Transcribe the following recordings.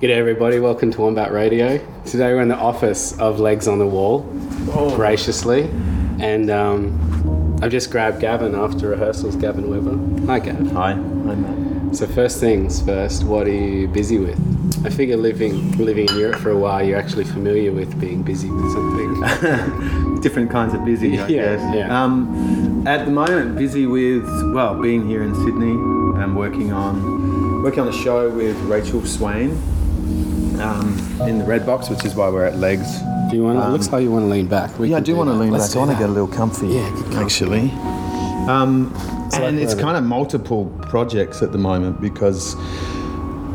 G'day, everybody. Welcome to Wombat Radio. Today we're in the office of Legs on the Wall, graciously, and um, I've just grabbed Gavin after rehearsals. Gavin Webber. Hi, Gavin. Hi, I'm Matt. So first things first, what are you busy with? I figure living living in Europe for a while, you're actually familiar with being busy with something. Different kinds of busy, I Yeah, guess. yeah. Um, at the moment, busy with well, being here in Sydney and working on working on a show with Rachel Swain um, in the Red Box, which is why we're at Legs. Do you want? to it looks like you want to lean back. We Yeah, I can do want to lean Let's back. do I want to get a little comfy. Yeah, comfy. actually. Um, and like it's kind of multiple projects at the moment because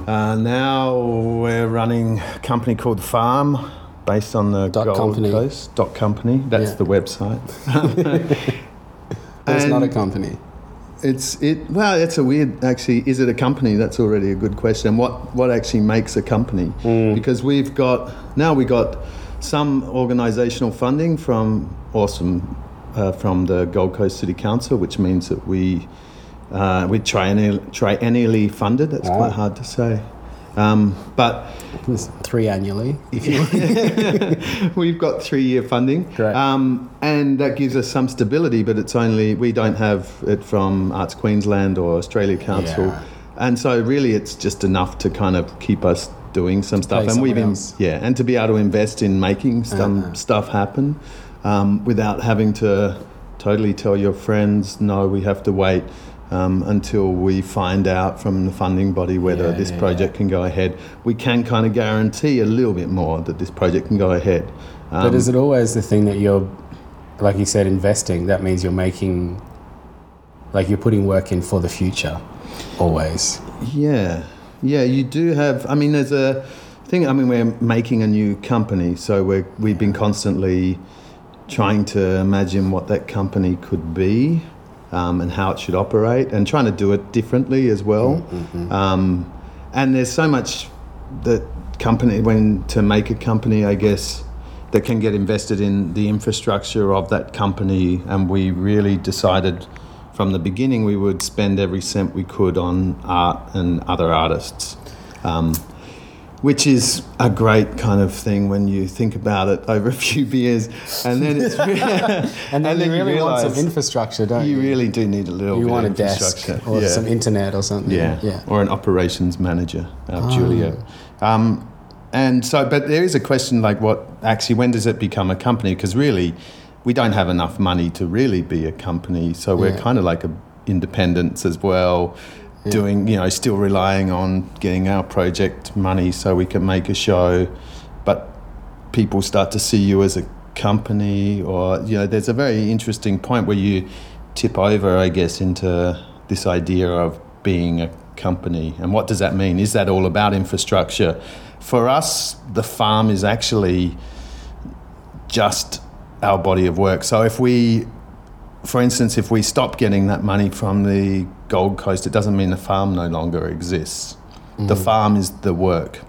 uh, now we're running a company called Farm, based on the Dot Gold company. Coast. Dot company. That's Yeah. the website. It's not a company. It's it. Well, it's a weird. Actually, is it a company? That's already a good question. What what actually makes a company? Because we've got now we got some organisational funding from awesome uh, from the Gold Coast City Council, which means that we uh, we triennial, triennially funded. That's Wow. quite hard to say. Um, but It's three annually. We've got three year funding. Great. Um, and that gives us some stability, but it's only, we don't have it from Arts Queensland or Australia Council. Yeah. And so, really, it's just enough to kind of keep us doing some stuff. And we've been, yeah, and to be able to invest in making some Uh-huh. stuff happen um, without having to totally tell your friends, no, we have to wait. Um, until we find out from the funding body whether Yeah, this yeah, project can go ahead, we can kind of guarantee a little bit more that this project can go ahead. Um, But is it always the thing that you're, like you said, investing? That means you're making, like you're putting work in for the future, always. Yeah, yeah, you do have. I mean, there's a thing. I mean, we're making a new company, so we're we've been constantly trying to imagine what that company could be um, and how it should operate, and trying to do it differently as well. Um, and there's so much that company when to make a company, I guess. That can get invested in the infrastructure of that company, and we really decided from the beginning we would spend every cent we could on art and other artists, um, which is a great kind of thing when you think about it over a few beers, and then it's And then you really want some infrastructure, don't you? you really do need a little. You want a desk or Yeah. some internet or something. Yeah. Yeah. Or an operations manager, uh, Oh. Julia. Um, and so, but there is a question like, what actually, when does it become a company? Because really, we don't have enough money to really be a company. So we're Yeah. kind of like a independents as well, doing, you know, still relying on getting our project money so we can make a show. But people start to see you as a company, or, you know, there's a very interesting point where you tip over, I guess, into this idea of being a company. And what does that mean? Is that all about infrastructure? For us, the farm is actually just our body of work. So if we, for instance, if we stop getting that money from the Gold Coast, it doesn't mean the farm no longer exists. The farm is the work.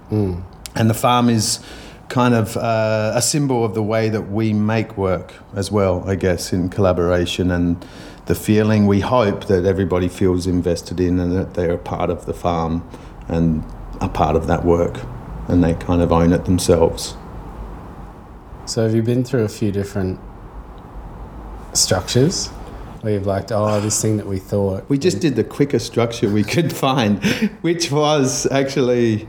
And the farm is kind of uh, a symbol of the way that we make work as well, I guess, in collaboration and the feeling we hope that everybody feels invested in and that they're a part of the farm and a part of that work and they kind of own it themselves. So have you been through a few different structures you've like, oh, this thing that we thought. We just did the quickest structure we could find, which was actually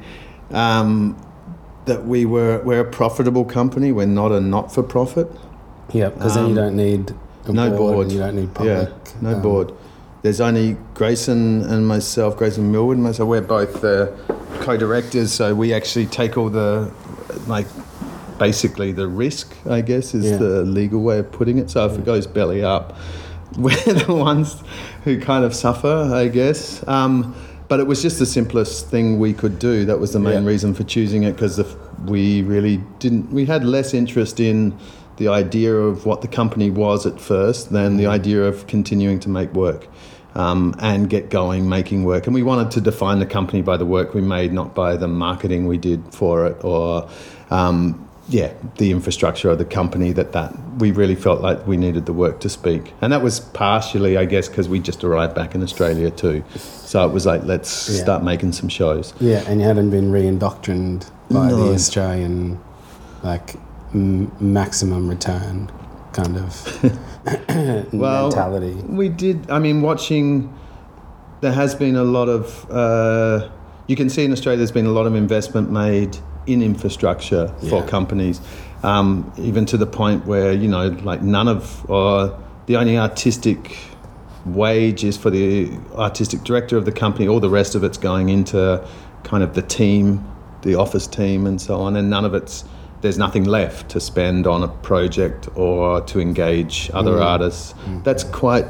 um, that we were we're a profitable company. We're not a not for profit. Yeah, because then you Um, don't need a no board, board. and you don't need public. yeah, no um, board. There's only Grayson and myself, Grayson Millwood, and myself. We're both the co-directors, so we actually take all the like basically the risk. I guess is Yeah. the legal way of putting it. So if it goes belly up, we're the ones who kind of suffer, I guess. Um, but it was just the simplest thing we could do. That was the main Yeah. reason for choosing it because we really didn't. We had less interest in the idea of what the company was at first than the idea of continuing to make work um, and get going making work. And we wanted to define the company by the work we made, not by the marketing we did for it or um, yeah, the infrastructure of the company that that we really felt like we needed the work to speak, and that was partially, I guess, because we just arrived back in Australia too. So it was like, let's Yeah. start making some shows. Yeah, and you hadn't been re-indoctrined by No. the Australian, like m- maximum return kind of Well, mentality. We did. I mean, watching. There has been a lot of. Uh, you can see in Australia, there's been a lot of investment made in infrastructure for companies, um, even to the point where you know, like none of or the only artistic wage is for the artistic director of the company. All the rest of it's going into kind of the team, the office team, and so on, and none of it's. There's nothing left to spend on a project or to engage other mm. artists. Mm. That's quite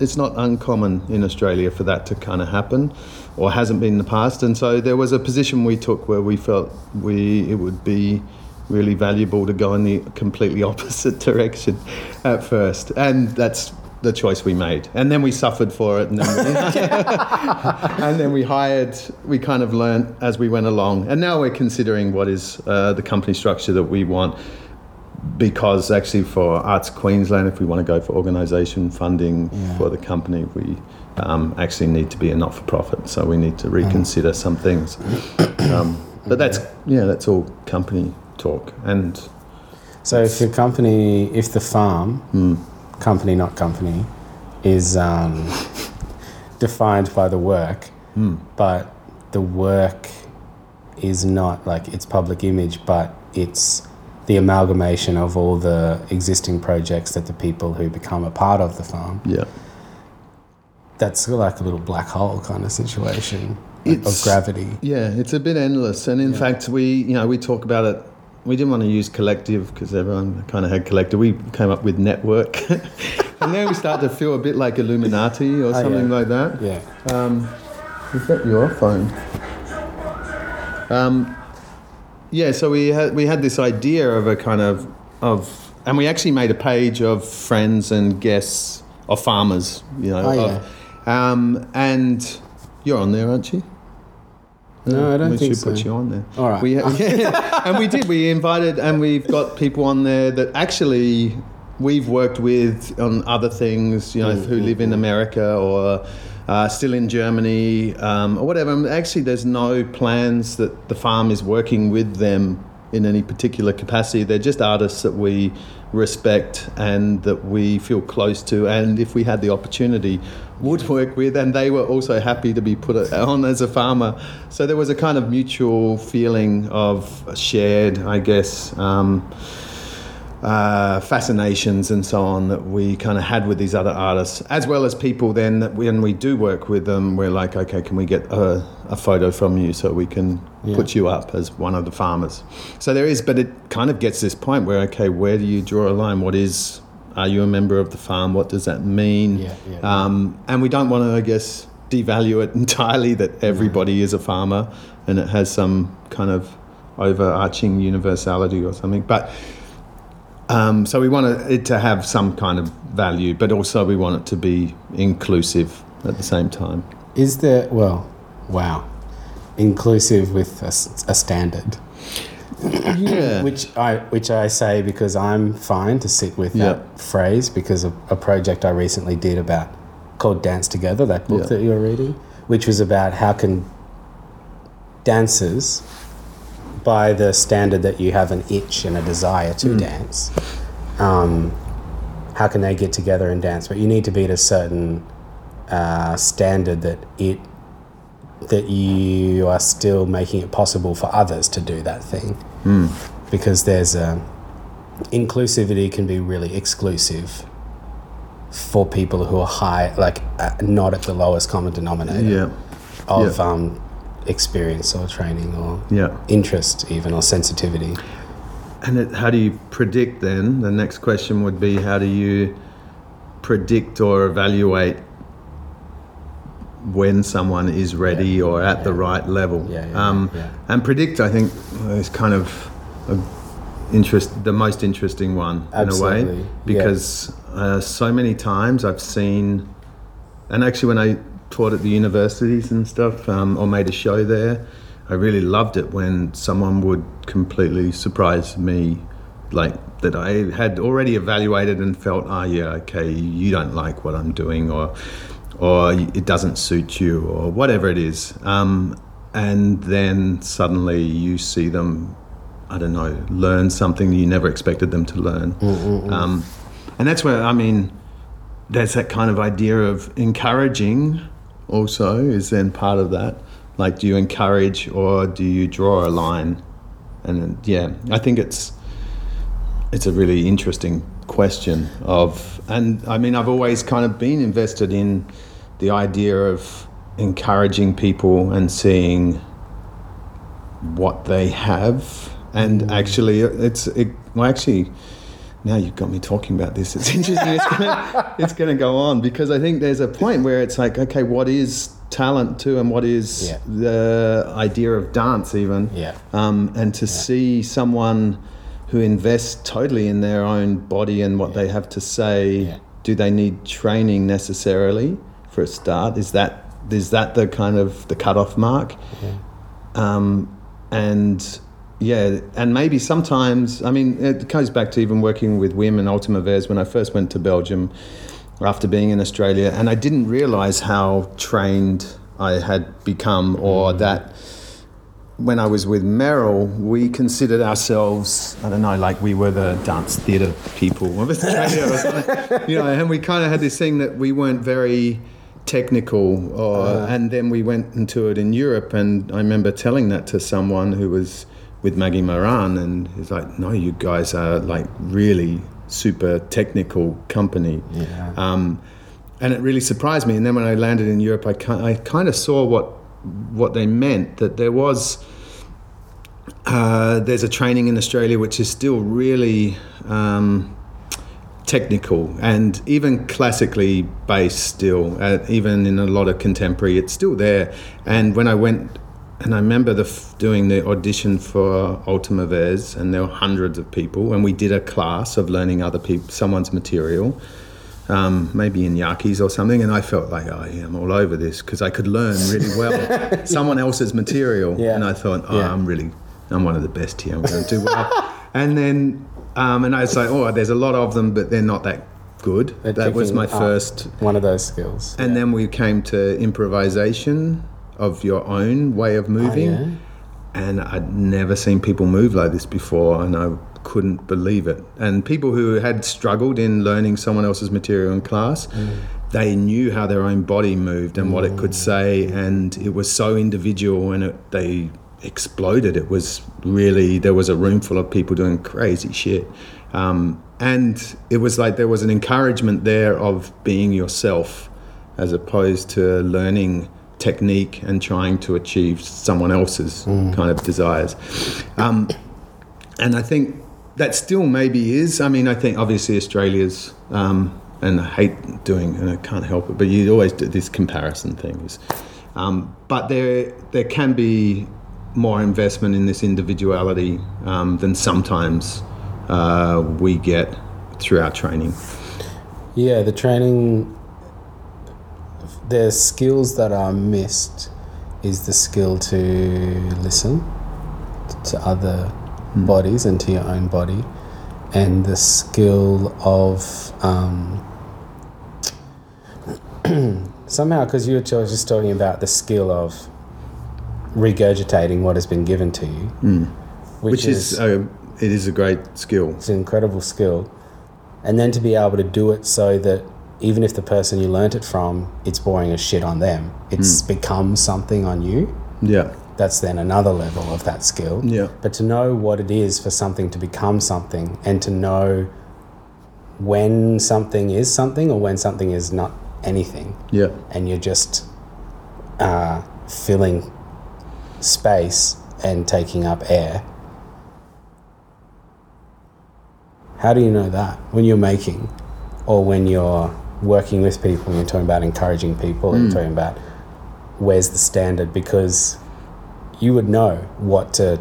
it's not uncommon in Australia for that to kind of happen, or hasn't been in the past. And so there was a position we took where we felt we it would be really valuable to go in the completely opposite direction at first, and that's the choice we made. And then we suffered for it, and then we, and then we hired. We kind of learned as we went along, and now we're considering what is uh, the company structure that we want because actually for Arts Queensland, if we want to go for organisation funding Yeah. for the company, we um, actually need to be a not-for-profit, so we need to reconsider some things. Um, but that's yeah, that's all company talk, and So if your company, if the farm, company not company, is um, defined by the work, but the work is not like its public image, but it's the amalgamation of all the existing projects that the people who become a part of the farm. yeah, That's like a little black hole kind of situation like, of gravity. yeah, it's a bit endless. And in Yeah. fact, we you know we talk about it. We didn't want to use collective because everyone kind of had collective. We came up with network, and then we start to feel a bit like Illuminati or Oh, something yeah. like that. Yeah. Um, is that your phone? Um, yeah, so we had we had this idea of a kind of of, and we actually made a page of friends and guests of farmers, you know. Oh, of- um, and you're on there, aren't you? No, I don't we think should put you on there. All right. We yeah, and we did. We invited, and we've got people on there that actually we've worked with on other things. You know, Mm, who live in America or uh, still in Germany um, or whatever. And actually, there's no plans that the farm is working with them in any particular capacity. They're just artists that we respect and that we feel close to, and if we had the opportunity, would work with. And they were also happy to be put on as a farmer. So there was a kind of mutual feeling of shared, I guess. Um, uh, fascinations and so on that we kind of had with these other artists, as well as people. Then that when we do work with them, we're like, okay, can we get a, a photo from you so we can Yeah. put you up as one of the farmers? So there is, but it kind of gets this point where okay, where do you draw a line? What is are you a member of the farm? What does that mean? Yeah, yeah, Um, and we don't want to, I guess, devalue it entirely that everybody is a farmer and it has some kind of overarching universality or something. But um, so we want it to have some kind of value, but also we want it to be inclusive at the same time. Is there, well, wow, inclusive with a standard? Yeah. Which I which I say because I'm fine to sit with that phrase because of a project I recently did about called Dance Together, that book Yeah. that you're reading, which was about how can dancers, by the standard that you have an itch and a desire to Mm. dance, um, how can they get together and dance? But you need to be at a certain uh, standard that it that you are still making it possible for others to do that thing because there's a inclusivity can be really exclusive for people who are high like uh, not at the lowest common denominator Yeah. of Yeah. um, experience or training or Yeah. interest even or sensitivity And it, how do you predict then? The next question would be how do you predict or evaluate when someone is ready or at the right level? Yeah, yeah, um, yeah. And predict, I think, is kind of a interest, the most interesting one in a Absolutely, way, yeah. because uh, so many times I've seen, and actually when I taught at the universities and stuff, um, or made a show there, I really loved it when someone would completely surprise me, like that I had already evaluated and felt, ah, yeah, okay, you don't like what I'm doing, or or it doesn't suit you, or whatever it is. Um, and then suddenly you see them, I don't know, learn something you never expected them to learn. Um, and that's where, I mean, there's that kind of idea of encouraging also is then part of that. Like, do you encourage or do you draw a line? And then, yeah, I think it's it's a really interesting question of, and I mean, I've always kind of been invested in the idea of encouraging people and seeing what they have, and actually, it's it. Well, actually, now you've got me talking about this. It's interesting. It's gonna, it's gonna go on because I think there's a point where it's like, okay, what is talent too, and what is Yeah. the idea of dance even? Yeah. Um, and to see someone who invests totally in their own body and what they have to say, Yeah. do they need training necessarily for a start? Is that is that the kind of the cutoff mark? Um, and yeah, and maybe sometimes, I mean, it goes back to even working with Wim and Ultima Vez when I first went to Belgium after being in Australia, and I didn't realize how trained I had become, or that when I was with Meryl, we considered ourselves, I don't know, like we were the dance theatre people of Australia. You know, and we kind of had this thing that we weren't very technical, or, and then we went into it in Europe, and I remember telling that to someone who was with Maggie Moran, and he's like, no, you guys are like really super technical company. Yeah. Um, and it really surprised me. And then when I landed in Europe, I, I kind of saw what what they meant. That there was uh, there's a training in Australia which is still really um, technical and even classically based. Still, uh, even in a lot of contemporary, it's still there. And when I went. And I remember the f- doing the audition for Ultima Vez, and there were hundreds of people, and we did a class of learning other people, someone's material, um, maybe in Yakis or something, and I felt like, oh, yeah, I'm all over this because I could learn really well someone else's material, Yeah. and I thought, oh, Yeah. I'm really, I'm one of the best here. I'm going to do well. and then, um, and I was like, oh, there's a lot of them, but they're not that good. They're that was my first. One of those skills. And then we came to improvisation of your own way of moving Oh, yeah? and I'd never seen people move like this before, and I couldn't believe it. And people who had struggled in learning someone else's material in class, they knew how their own body moved and what it could say, and it was so individual, and it, they exploded. It was really there was a room full of people doing crazy shit. Um, and it was like there was an encouragement there of being yourself as opposed to learning technique and trying to achieve someone else's kind of desires. Um, and I think that still maybe is. I mean, I think obviously Australia's, um, and I hate doing, and I can't help it, but you always do this comparison thing. Is, um, but there, there can be more investment in this individuality um, than sometimes uh, we get through our training. Yeah, the training, the skills that are missed is the skill to listen to other bodies and to your own body, and the skill of um, somehow, because you were just talking about the skill of regurgitating what has been given to you, which, Which is, a, it is a great skill. it's an incredible skill. And then to be able to do it so that even if the person you learnt it from, it's boring as shit on them, it's become something on you. Yeah, That's then another level of that skill. Yeah. But to know what it is for something to become something and to know when something is something or when something is not anything yeah. and you're just uh, filling space and taking up air. How do you know that when you're making or when you're working with people, you're talking about encouraging people, Hmm. you're talking about where's the standard because you would know what to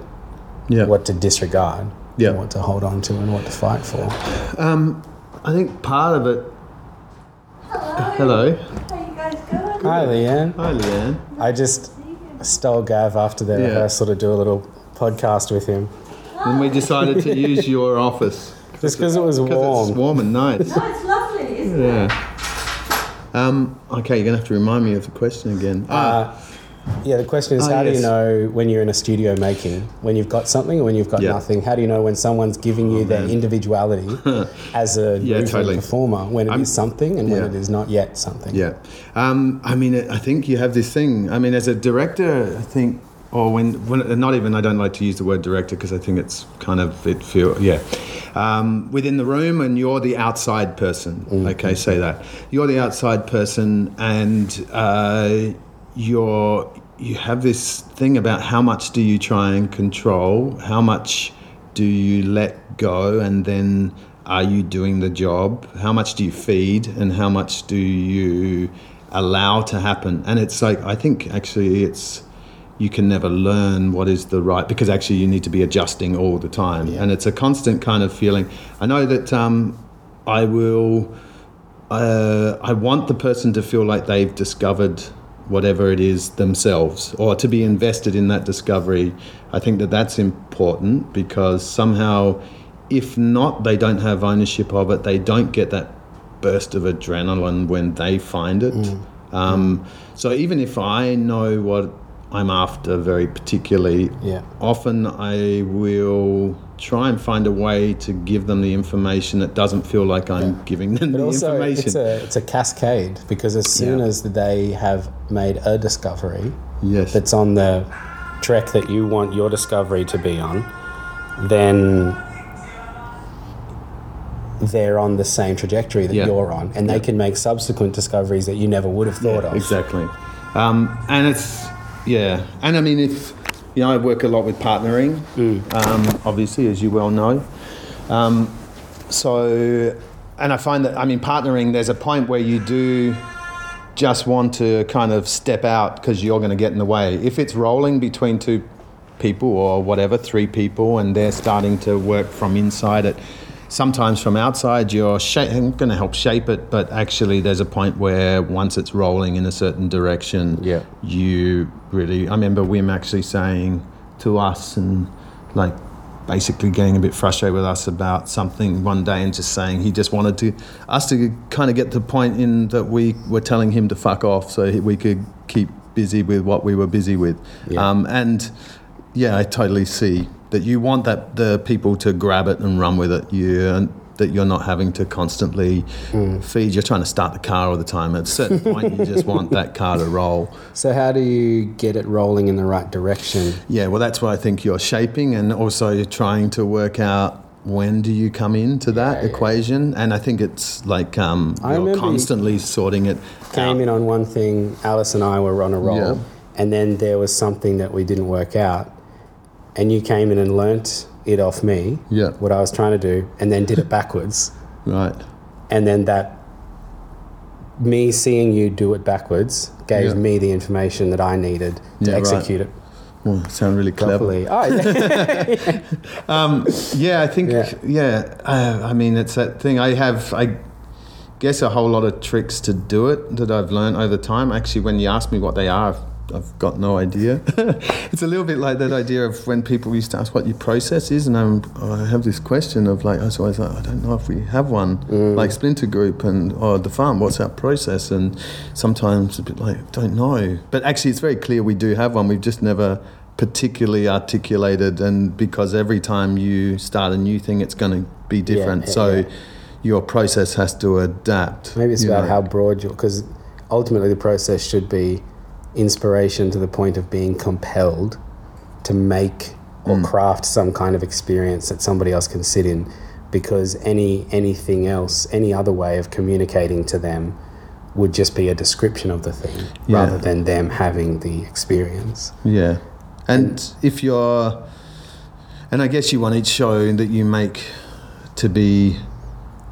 Yeah. what to disregard, Yeah. and what to hold on to and what to fight for. Um, I think part of it. Hello. How you guys going? Hi Leanne. Hi, Leanne. I just stole Gav after the Yeah. rehearsal to do a little podcast with him. And we decided to use your office Just because it was warm. it's warm and nice. No, it's lovely, isn't it? Yeah. Um, okay, you're gonna have to remind me of the question again. Ah, Uh, yeah, the question is Oh, how do you know when you're in a studio making, when you've got something or when you've got Yeah. nothing? How do you know when someone's giving you their man. individuality as a Yeah, totally. performer when it is I'm- something and when it is not yet something? Yeah, um, I mean, I think you have this thing. I mean, as a director, I think, or when, when not even, I don't like to use the word director because I think it's kind of it feel yeah. Um, within the room, and you're the outside person. Okay, say that you're the outside person, and uh, you're you have this thing about how much do you try and control, how much do you let go, and then are you doing the job? How much do you feed, and how much do you allow to happen? And it's like I think actually it's you can never learn what is the right because actually you need to be adjusting all the time, and it's a constant kind of feeling. I know that um, I will. Uh, I want the person to feel like they've discovered whatever it is themselves or to be invested in that discovery. I think that that's important because somehow, if not, they don't have ownership of it, they don't get that burst of adrenaline when they find it. Um, so even if I know what I'm after very particularly, Yeah. often I will try and find a way to give them the information that doesn't feel like I'm giving them But the also, information. it's a it's a cascade because as soon Yeah. as they have made a discovery yes. that's on the trek that you want your discovery to be on, then they're on the same trajectory that Yeah. you're on, and they can make subsequent discoveries that you never would have thought of. Exactly. Um, and it's, yeah. And I mean, if, you know, I work a lot with partnering, um, obviously, as you well know. Um, so, and I find that, I mean, partnering, there's a point where you do just want to kind of step out because you're going to get in the way. If it's rolling between two people or whatever, three people, and they're starting to work from inside it, sometimes from outside, you're sha- going to help shape it, but actually, there's a point where once it's rolling in a certain direction, Yeah. you really. I remember Wim actually saying to us and like basically getting a bit frustrated with us about something one day and just saying he just wanted to us to kind of get to the point in that we were telling him to fuck off so we could keep busy with what we were busy with Yeah. um, and yeah I totally see that you want that the people to grab it and run with it you and that you're not having to constantly feed you're trying to start the car all the time at a certain point you just want that car to roll So, how do you get it rolling in the right direction? yeah, well, that's why I think you're shaping and also you're trying to work out when do you come into that equation. And I think it's like um, you're remember you constantly sorting it Came out. in on one thing, Alice and I were on a roll, Yeah. and then there was something that we didn't work out, and you came in and learnt it off me, Yeah. what I was trying to do, and then did it backwards. Right. and then that me seeing you do it backwards gave Yeah. me the information that I needed to Yeah, right. execute it Well, sound really clever. Oh, yeah. Um, yeah, I think, Yeah. yeah, uh, I mean, it's that thing. I have, I guess, a whole lot of tricks to do it that I've learned over time. Actually, when you ask me what they are, I've, got no idea. it's a little bit like that idea of when people used to ask what your process is, and I'm, I have this question of like, I was always like, I don't know if we have one, mm. like Splinter Group and or the farm. What's our process? And sometimes a bit like, don't know. But actually, it's very clear we do have one. We've just never particularly articulated, and because every time you start a new thing, it's going to be different. yeah, so. yeah. Your process has to adapt. Maybe it's about know. how broad you because ultimately the process should be inspiration to the point of being compelled to make or hmm. craft some kind of experience that somebody else can sit in because any anything else any other way of communicating to them would just be a description of the thing Yeah. rather than them having the experience Yeah. And if you're, and I guess you want each show that you make to be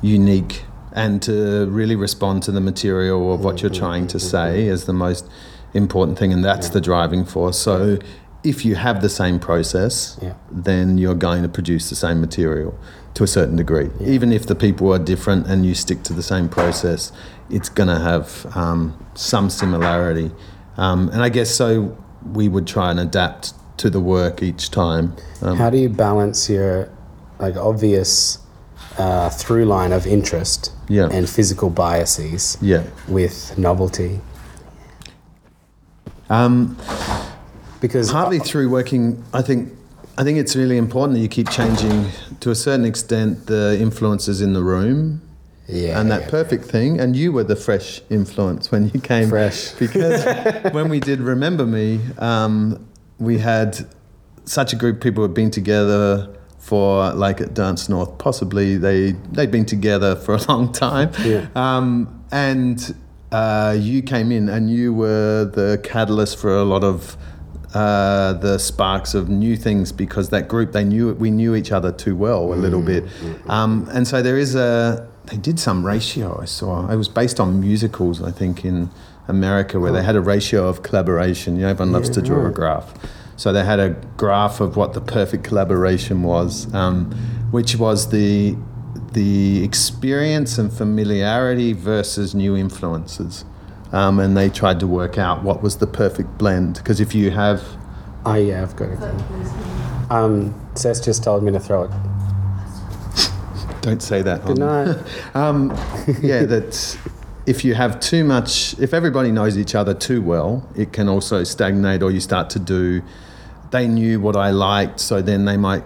unique and to really respond to the material of what you're mm-hmm. trying to mm-hmm. say is the most important thing, and that's the driving force. So if you have the same process, Yeah. then you're going to produce the same material to a certain degree. Even if the people are different and you stick to the same process, it's going to have um, some similarity. Um, and I guess so. we would try and adapt to the work each time. Um, How do you balance your like obvious uh, through line of interest Yeah. and physical biases yeah. with novelty? Um, Because partly through working i think i think it's really important that you keep changing to a certain extent the influences in the room yeah, and that yeah. perfect thing and you were the fresh influence when you came Fresh. because when we did remember me um, we had such a group of people who had been together for like at Dancenorth possibly they they'd been together for a long time Yeah. um, and uh, you came in and you were the catalyst for a lot of uh, the sparks of new things because that group they knew we knew each other too well a little bit, um, and so there is a they did some ratio I saw. It was based on musicals I think in America where they had a ratio of collaboration. You know, everyone loves to draw a graph. So they had a graph of what the perfect collaboration was, um, which was the the experience and familiarity versus new influences. Um, and they tried to work out what was the perfect blend. Because if you have, Oh yeah, I've got it. Um, Seth just told me to throw it. don't say that. Good night. Um, yeah, that if you have too much, if everybody knows each other too well, it can also stagnate, or you start to do. They knew what I liked, so then they might,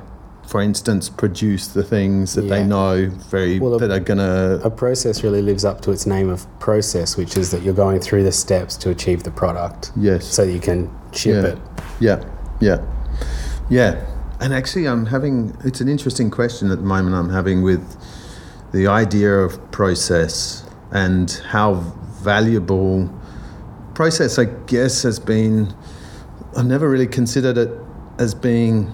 for instance, produce the things that they know very Well, a- that are gonna. A process really lives up to its name of process, which is that you're going through the steps to achieve the product, yes. so you can ship yeah. it. Yeah, yeah, yeah. And actually, I'm having. It's an interesting question at the moment. I'm having with the idea of process and how valuable process, I guess, has been. I've never really considered it as being.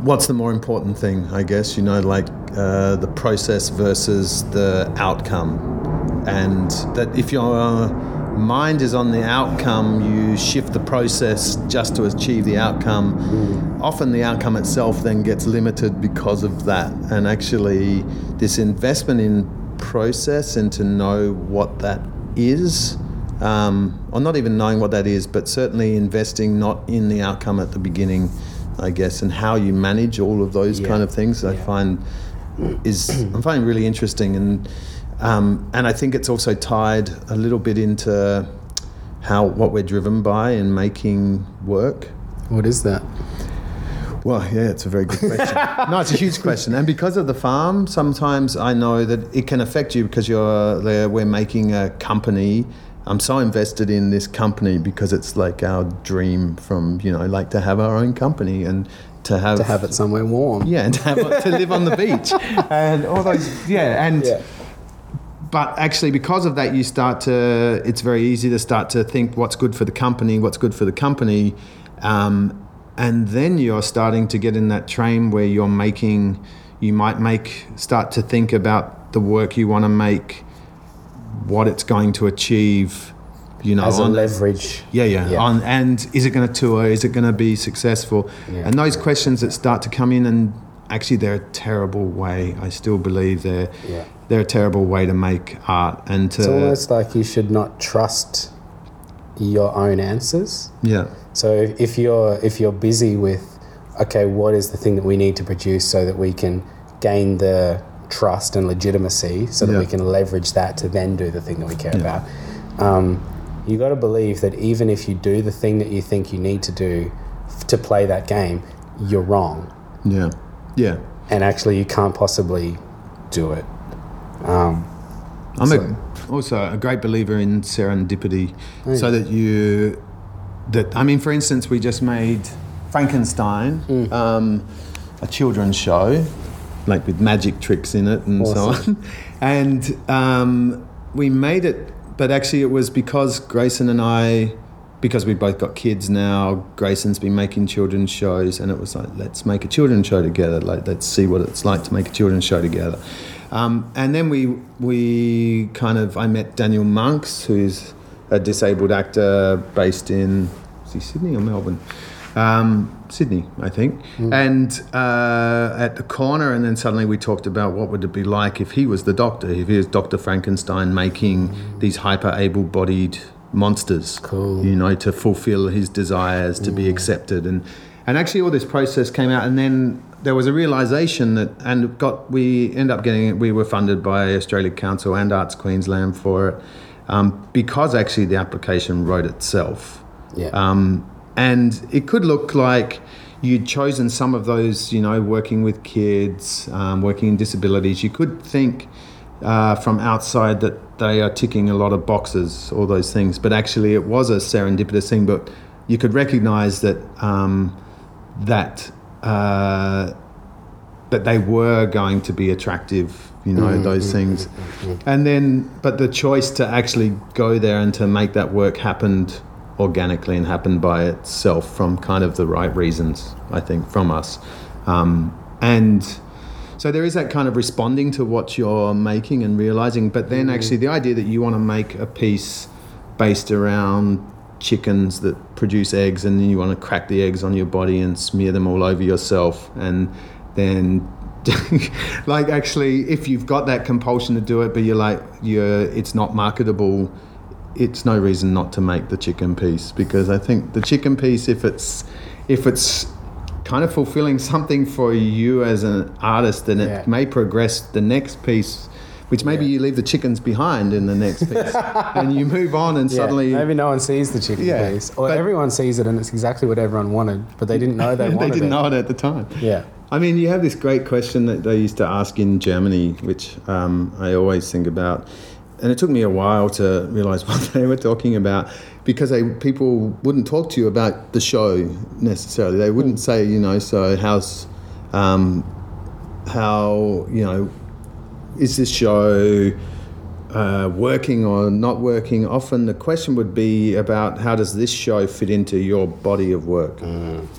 What's the more important thing? I guess you know, like uh, the process versus the outcome, and that if your mind is on the outcome, you shift the process just to achieve the outcome. Often the outcome itself then gets limited because of that. And actually, this investment in process and to know what that is, um, or not even knowing what that is, but certainly investing not in the outcome at the beginning, I guess, and how you manage all of those Yeah. kind of things, I find is I'm finding really interesting, and um, and I think it's also tied a little bit into how what we're driven by in making work. What is that? Well, yeah, it's a very good question. no, it's a huge question, and because of the farm, sometimes I know that it can affect you because you're there. We're making a company. I'm so invested in this company because it's like our dream from you know, like to have our own company and to have To have it somewhere warm. yeah, and to, have, to live on the beach and all those yeah, and Yeah. but actually because of that you start to it's very easy to start to think what's good for the company what's good for the company um, and then you're starting to get in that train where you're making you might make start to think about the work you want to make what it's going to achieve you know As a on- leverage. yeah, yeah. Yeah. On, and is it going to tour? Is it going to be successful? Yeah. And those questions that start to come in, and actually, they're a terrible way. I still believe they're Yeah. they're a terrible way to make art and to It's almost like you should not trust your own answers. yeah, So if- if you're if you're busy with, okay, what is the thing that we need to produce so that we can gain the trust and legitimacy, so that Yeah. we can leverage that to then do the thing that we care about. Um, you got to believe that even if you do the thing that you think you need to do f- to play that game, you're wrong, yeah, yeah. and actually you can't possibly do it. Um, I'm So- a, also a great believer in serendipity, Oh, so that you that I mean, for instance, we just made Frankenstein, Mm. um, a children's show, like with magic tricks in it and so on, and um, we made it. But actually, it was because Grayson and I, because we both got kids now. Grayson's been making children's shows, and it was like, let's make a children's show together. Like, let's see what it's like to make a children's show together. Um, and then we we kind of I met Daniel Monks, who's a disabled actor based in Sydney or Melbourne? Um, Sydney, I think. And uh, at the corner, and then suddenly we talked about what would it be like if he was the doctor, if he was Doctor Frankenstein making these hyper able-bodied monsters. Cool. You know, to fulfill his desires, to be accepted, and and actually all this process came out, and then there was a realization that, and got we end up getting we were funded by Australia Council and Arts Queensland for it, um, because actually the application wrote itself. Yeah. Um, and it could look like you'd chosen some of those, you know, working with kids, um, working in disabilities. You could think uh, from outside that they are ticking a lot of boxes, all those things. But actually, it was a serendipitous thing. But you could recognize that um, that uh, that they were going to be attractive. You know those things, and then but the choice to actually go there and to make that work happened organically and happen by itself from kind of the right reasons, I think, from us. Um, and so there is that kind of responding to what you're making and realizing, but then actually the idea that you want to make a piece based around chickens that produce eggs and then you want to crack the eggs on your body and smear them all over yourself and then like actually if you've got that compulsion to do it but you're like you're it's not marketable it's no reason not to make the chicken piece because I think the chicken piece, if it's if it's kind of fulfilling something for you as an artist, then Yeah. it may progress the next piece. Which maybe Yeah. you leave the chickens behind in the next piece, and you move on, and Yeah, suddenly maybe no one sees the chicken piece, or but- everyone sees it and it's exactly what everyone wanted, but they didn't know they wanted. It. They didn't it. know it at the time. Yeah, I mean, you have this great question that they used to ask in Germany, which um, I always think about. And it took me a while to realize what they were talking about because they, people wouldn't talk to you about the show necessarily. They wouldn't say, you know, so how's, um, how, you know, is this show uh, working or not working? Often the question would be about how does this show fit into your body of work?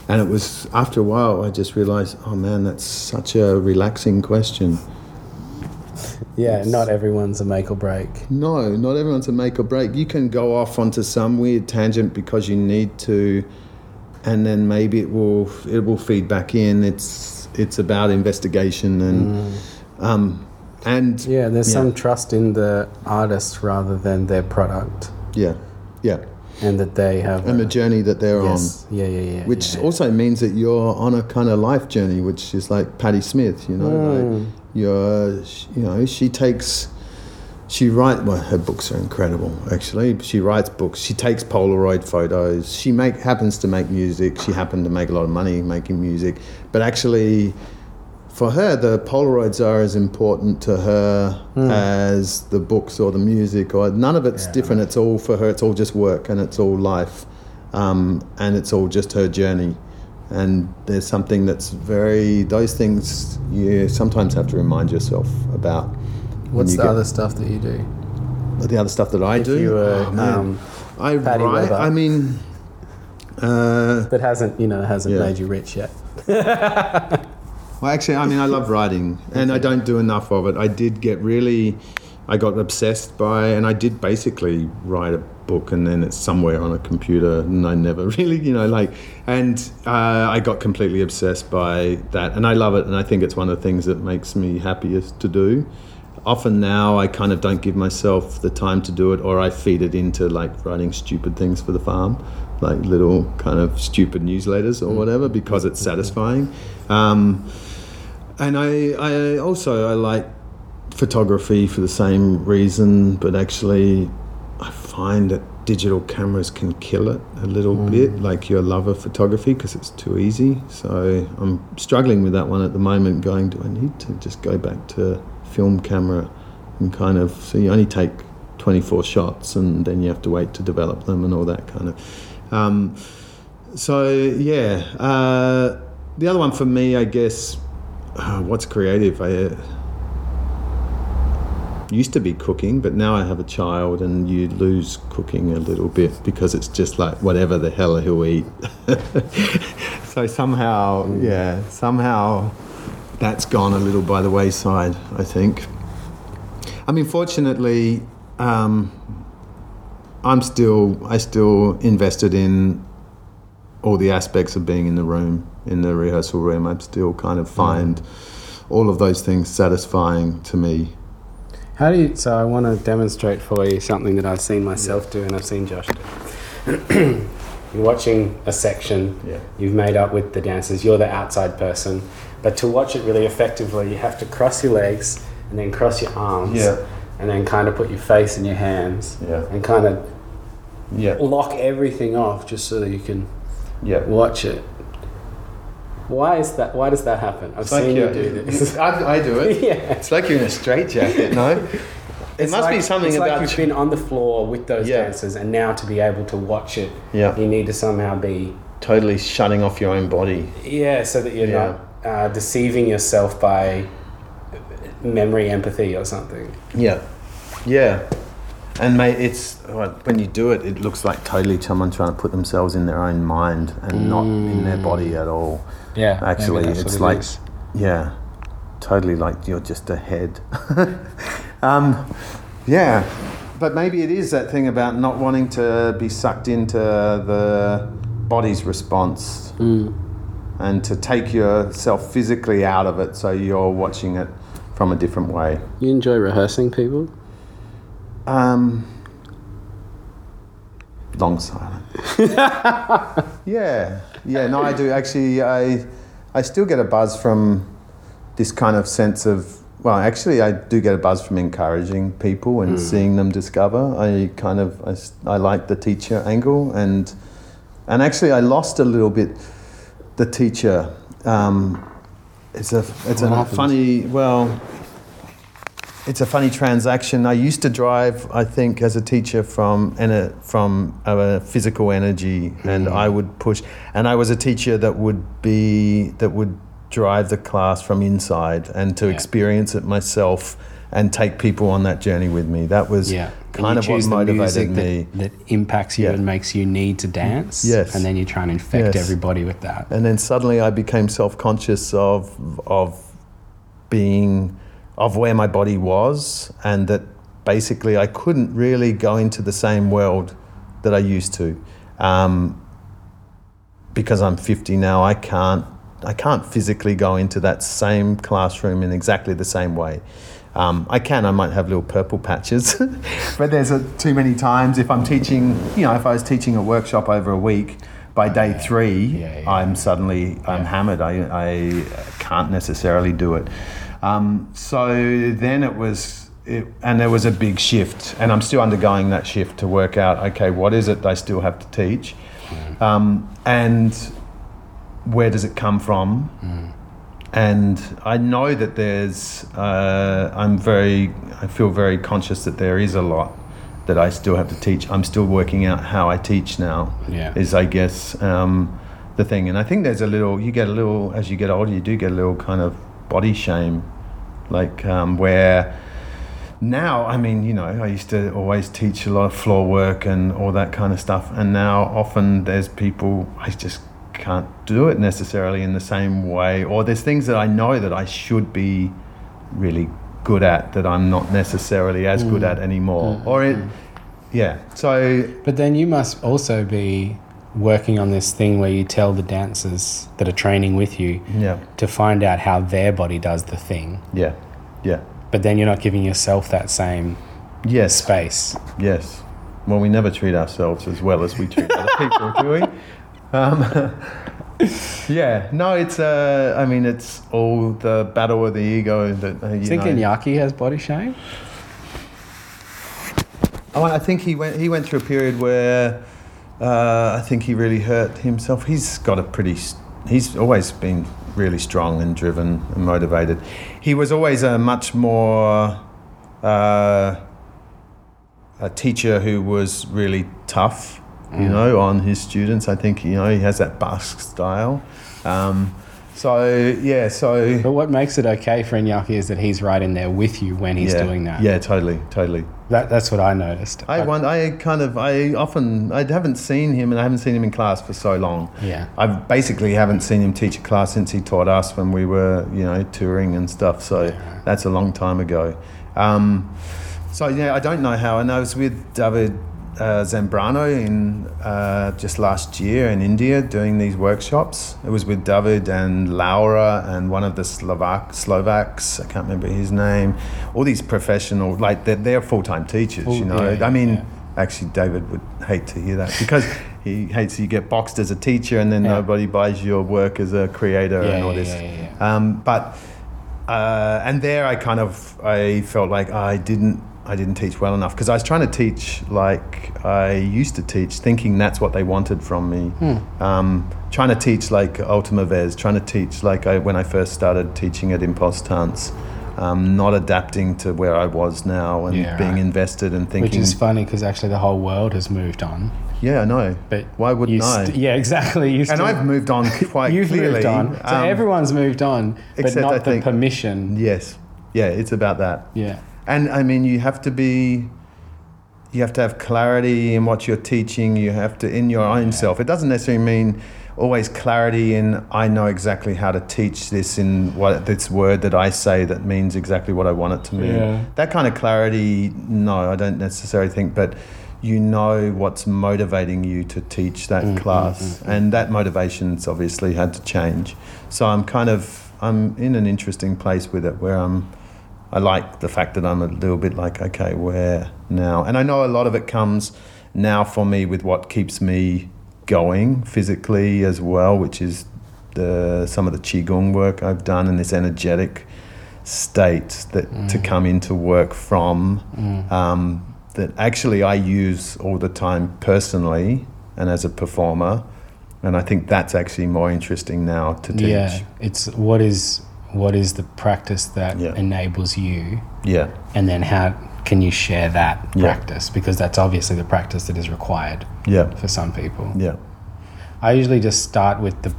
And it was after a while I just realized, oh man, that's such a relaxing question. Yeah. Not everyone's a make or break. No, not everyone's a make or break. You can go off onto some weird tangent because you need to, and then maybe it will it will feed back in. It's it's about investigation and um, and Yeah, there's Yeah. some trust in the artist rather than their product, yeah, yeah, and that they have. and the a- journey that they're yes, yeah, yeah, yeah. on, which yeah. also means that you're on a kind of life journey, which is like Patti Smith. You know, like you're you know she takes. She writes. Well, her books are incredible. Actually, she writes books. She takes Polaroid photos. She make happens to make music. She happened to make a lot of money making music, but actually, for her, the Polaroids are as important to her as the books or the music or none of it's Yeah. different. It's all for her. It's all just work and it's all life, um, and it's all just her journey. And there's something that's very those things you sometimes have to remind yourself about. What's you the get- other stuff that you do? the other stuff that I If do? you were, Oh, um, I Paddy write. I mean, uh, That hasn't, you know, hasn't Yeah. made you rich yet. Well, actually, I mean, I love writing, and I don't do enough of it. I did get really, I got obsessed by, and I did basically write a book, and then it's somewhere on a computer, and I never really, you know, like, and uh, I got completely obsessed by that, and I love it, and I think it's one of the things that makes me happiest to do. Often now, I kind of don't give myself the time to do it, or I feed it into like writing stupid things for the farm, like little kind of stupid newsletters or whatever, because it's satisfying. Um, and I, I also I like photography for the same reason, but actually I find that digital cameras can kill it a little bit, like your love of photography, because it's too easy. So I'm struggling with that one at the moment. Going, do I need to just go back to film camera and kind of so you only take 24 shots and then you have to wait to develop them and all that kind of. Um, so yeah, uh, the other one for me, I guess, uh, what's creative? I uh, used to be cooking, but now I have a child, and you lose cooking a little bit because it's just like whatever the hell he'll eat. so somehow, yeah, somehow that's gone a little by the wayside. I think. I mean, fortunately, um, I'm still I still invested in all the aspects of being in the room, in the rehearsal room. I still kind of find all of those things satisfying to me. How do you? So I want to demonstrate for you something that I've seen myself do and I've seen Josh do. You're watching a section. Yeah. You've made up with the dancers. You're the outside person, but to watch it really effectively, you have to cross your legs and then cross your arms. Yeah. And then kind of put your face in your hands. Yeah. And kind of Yeah. lock everything off just so that you can Yeah. watch it. Why is that? Why does that happen? I've It's seen you you're- do this. I, I do it. yeah. It's like you're in a straitjacket, no? It It's must be something it's about. like you've been on the floor with those Yeah. dancers, and now to be able to watch it, yeah. you need to somehow be Totally shutting off your own body. yeah, so that you're Yeah. not uh, deceiving yourself by memory empathy or something. Yeah. Yeah. And mate, it's when you do it, it looks like totally someone trying to put themselves in their own mind and not in their body at all. Yeah, Actually, it's like yeah, totally like you're just a head. um, yeah, but maybe it is that thing about not wanting to be sucked into the body's response and to take yourself physically out of it, so you're watching it from a different way. you enjoy rehearsing people. Um, long silence. yeah, yeah. No, I do actually. I I still get a buzz from this kind of sense of. Well, actually, I do get a buzz from encouraging people and seeing them discover. I kind of I, I like the teacher angle and and actually I lost a little bit the teacher. Um, it's a it's What a funny well it's a funny transaction. I used to drive, I think, as a teacher from ener- from a physical energy, and hmm. I would push. And I was a teacher that would be that would drive the class from inside and to Yeah. experience it myself and take people on that journey with me. That was Yeah, kind of what motivated me. That, that impacts you Yeah. and makes you need to dance. Yes. and then you try and infect Yes. everybody with that. and then suddenly I became self-conscious of of being of where my body was and that basically I couldn't really go into the same world that I used to um, because I'm 50 now I can't I can't physically go into that same classroom in exactly the same way um, I can I might have little purple patches but there's a, too many times if I'm teaching you know if I was teaching a workshop over a week by day three Yeah, yeah. I'm suddenly I'm hammered. I, I can't necessarily do it. Um, so then it was, it, and there was a big shift, and I'm still undergoing that shift to work out. Okay, what is it they still have to teach, um, and where does it come from? And I know that there's, uh, I'm very, I feel very conscious that there is a lot that I still have to teach. I'm still working out how I teach now Yeah. is I guess um, the thing. And I think there's a little, you get a little, as you get older, you do get a little kind of body shame, like um, where now, I mean, you know, I used to always teach a lot of floor work and all that kind of stuff. And now often there's people, I just can't do it necessarily in the same way. Or there's things that I know that I should be really good at that I'm not necessarily as good mm. at anymore. Mm. Or it, mm. yeah. So But then you must also be working on this thing where you tell the dancers that are training with you yeah, to find out how their body does the thing. yeah, yeah. But then you're not giving yourself that same Yes, space. yes. Well, we never treat ourselves as well as we treat other people, do we? Um, yeah, no, it's. Uh, I mean, it's all the battle of the ego that uh, you Think. Iñaki has body shame? Oh, I think he went. He went through a period where uh, I think he really hurt himself. He's got a pretty. He's always been really strong and driven and motivated. He was always a much more uh, a teacher who was really tough. You know, on his students. I think you know he has that Basque style. Um, so yeah, so But what makes it okay for Iñaki is that he's right in there with you when he's yeah, doing that. Yeah, totally, totally. That, that's what I noticed. I, I kind of, I often, I haven't seen him and I haven't seen him in class for so long. Yeah. I basically haven't seen him teach a class since he taught us when we were, you know, touring and stuff. So Yeah. that's a long time ago. Um, so yeah, I don't know how. And I was with David uh, Zambrano in uh, just last year in India doing these workshops. It was with David and Laura and one of the Slovak Slovaks. I can't remember his name. All these professional, like they're, they're full time teachers. Full- you know, yeah, I mean, yeah. actually, David would hate to hear that because. He hates you get boxed as a teacher and then Yeah. nobody buys your work as a creator and all this. Um, but uh, and there I kind of I felt like I didn't I didn't teach well enough because I was trying to teach like I used to teach, thinking that's what they wanted from me. Hmm. Um, trying to teach like Ultima Vez, trying to teach like I, when I first started teaching at ImPulsTanz. Um, not adapting to where I was now and Yeah, being right. invested and thinking. Which is funny because actually the whole world has moved on. yeah, I know. But Why wouldn't you I? yeah, exactly. You and still- I've moved on quite You've clearly. moved on. So Um, everyone's moved on, but except not I the think- permission. Yes, yeah, it's about that. Yeah. And I mean, you have to be, you have to have clarity in what you're teaching. You have to, in your own self. It doesn't necessarily mean always clarity in, I know exactly how to teach this in what this word that I say that means exactly what I want it to mean. Yeah. That kind of clarity, no, I don't necessarily think, but you know what's motivating you to teach that Mm, class. And that motivation's obviously had to change. So I'm kind of, I'm in an interesting place with it where I'm, I like the fact that I'm a little bit like, okay, where now? And I know a lot of it comes now for me with what keeps me going physically as well, which is the some of the qigong work I've done and this energetic state that to come into work from um, that actually I use all the time personally and as a performer. And I think that's actually more interesting now to teach. Yeah. It's what is what is the practice that Yeah. enables you, Yeah. and then how can you share that Yeah. practice? Because that's obviously the practice that is required Yeah. for some people. Yeah. I usually just start with the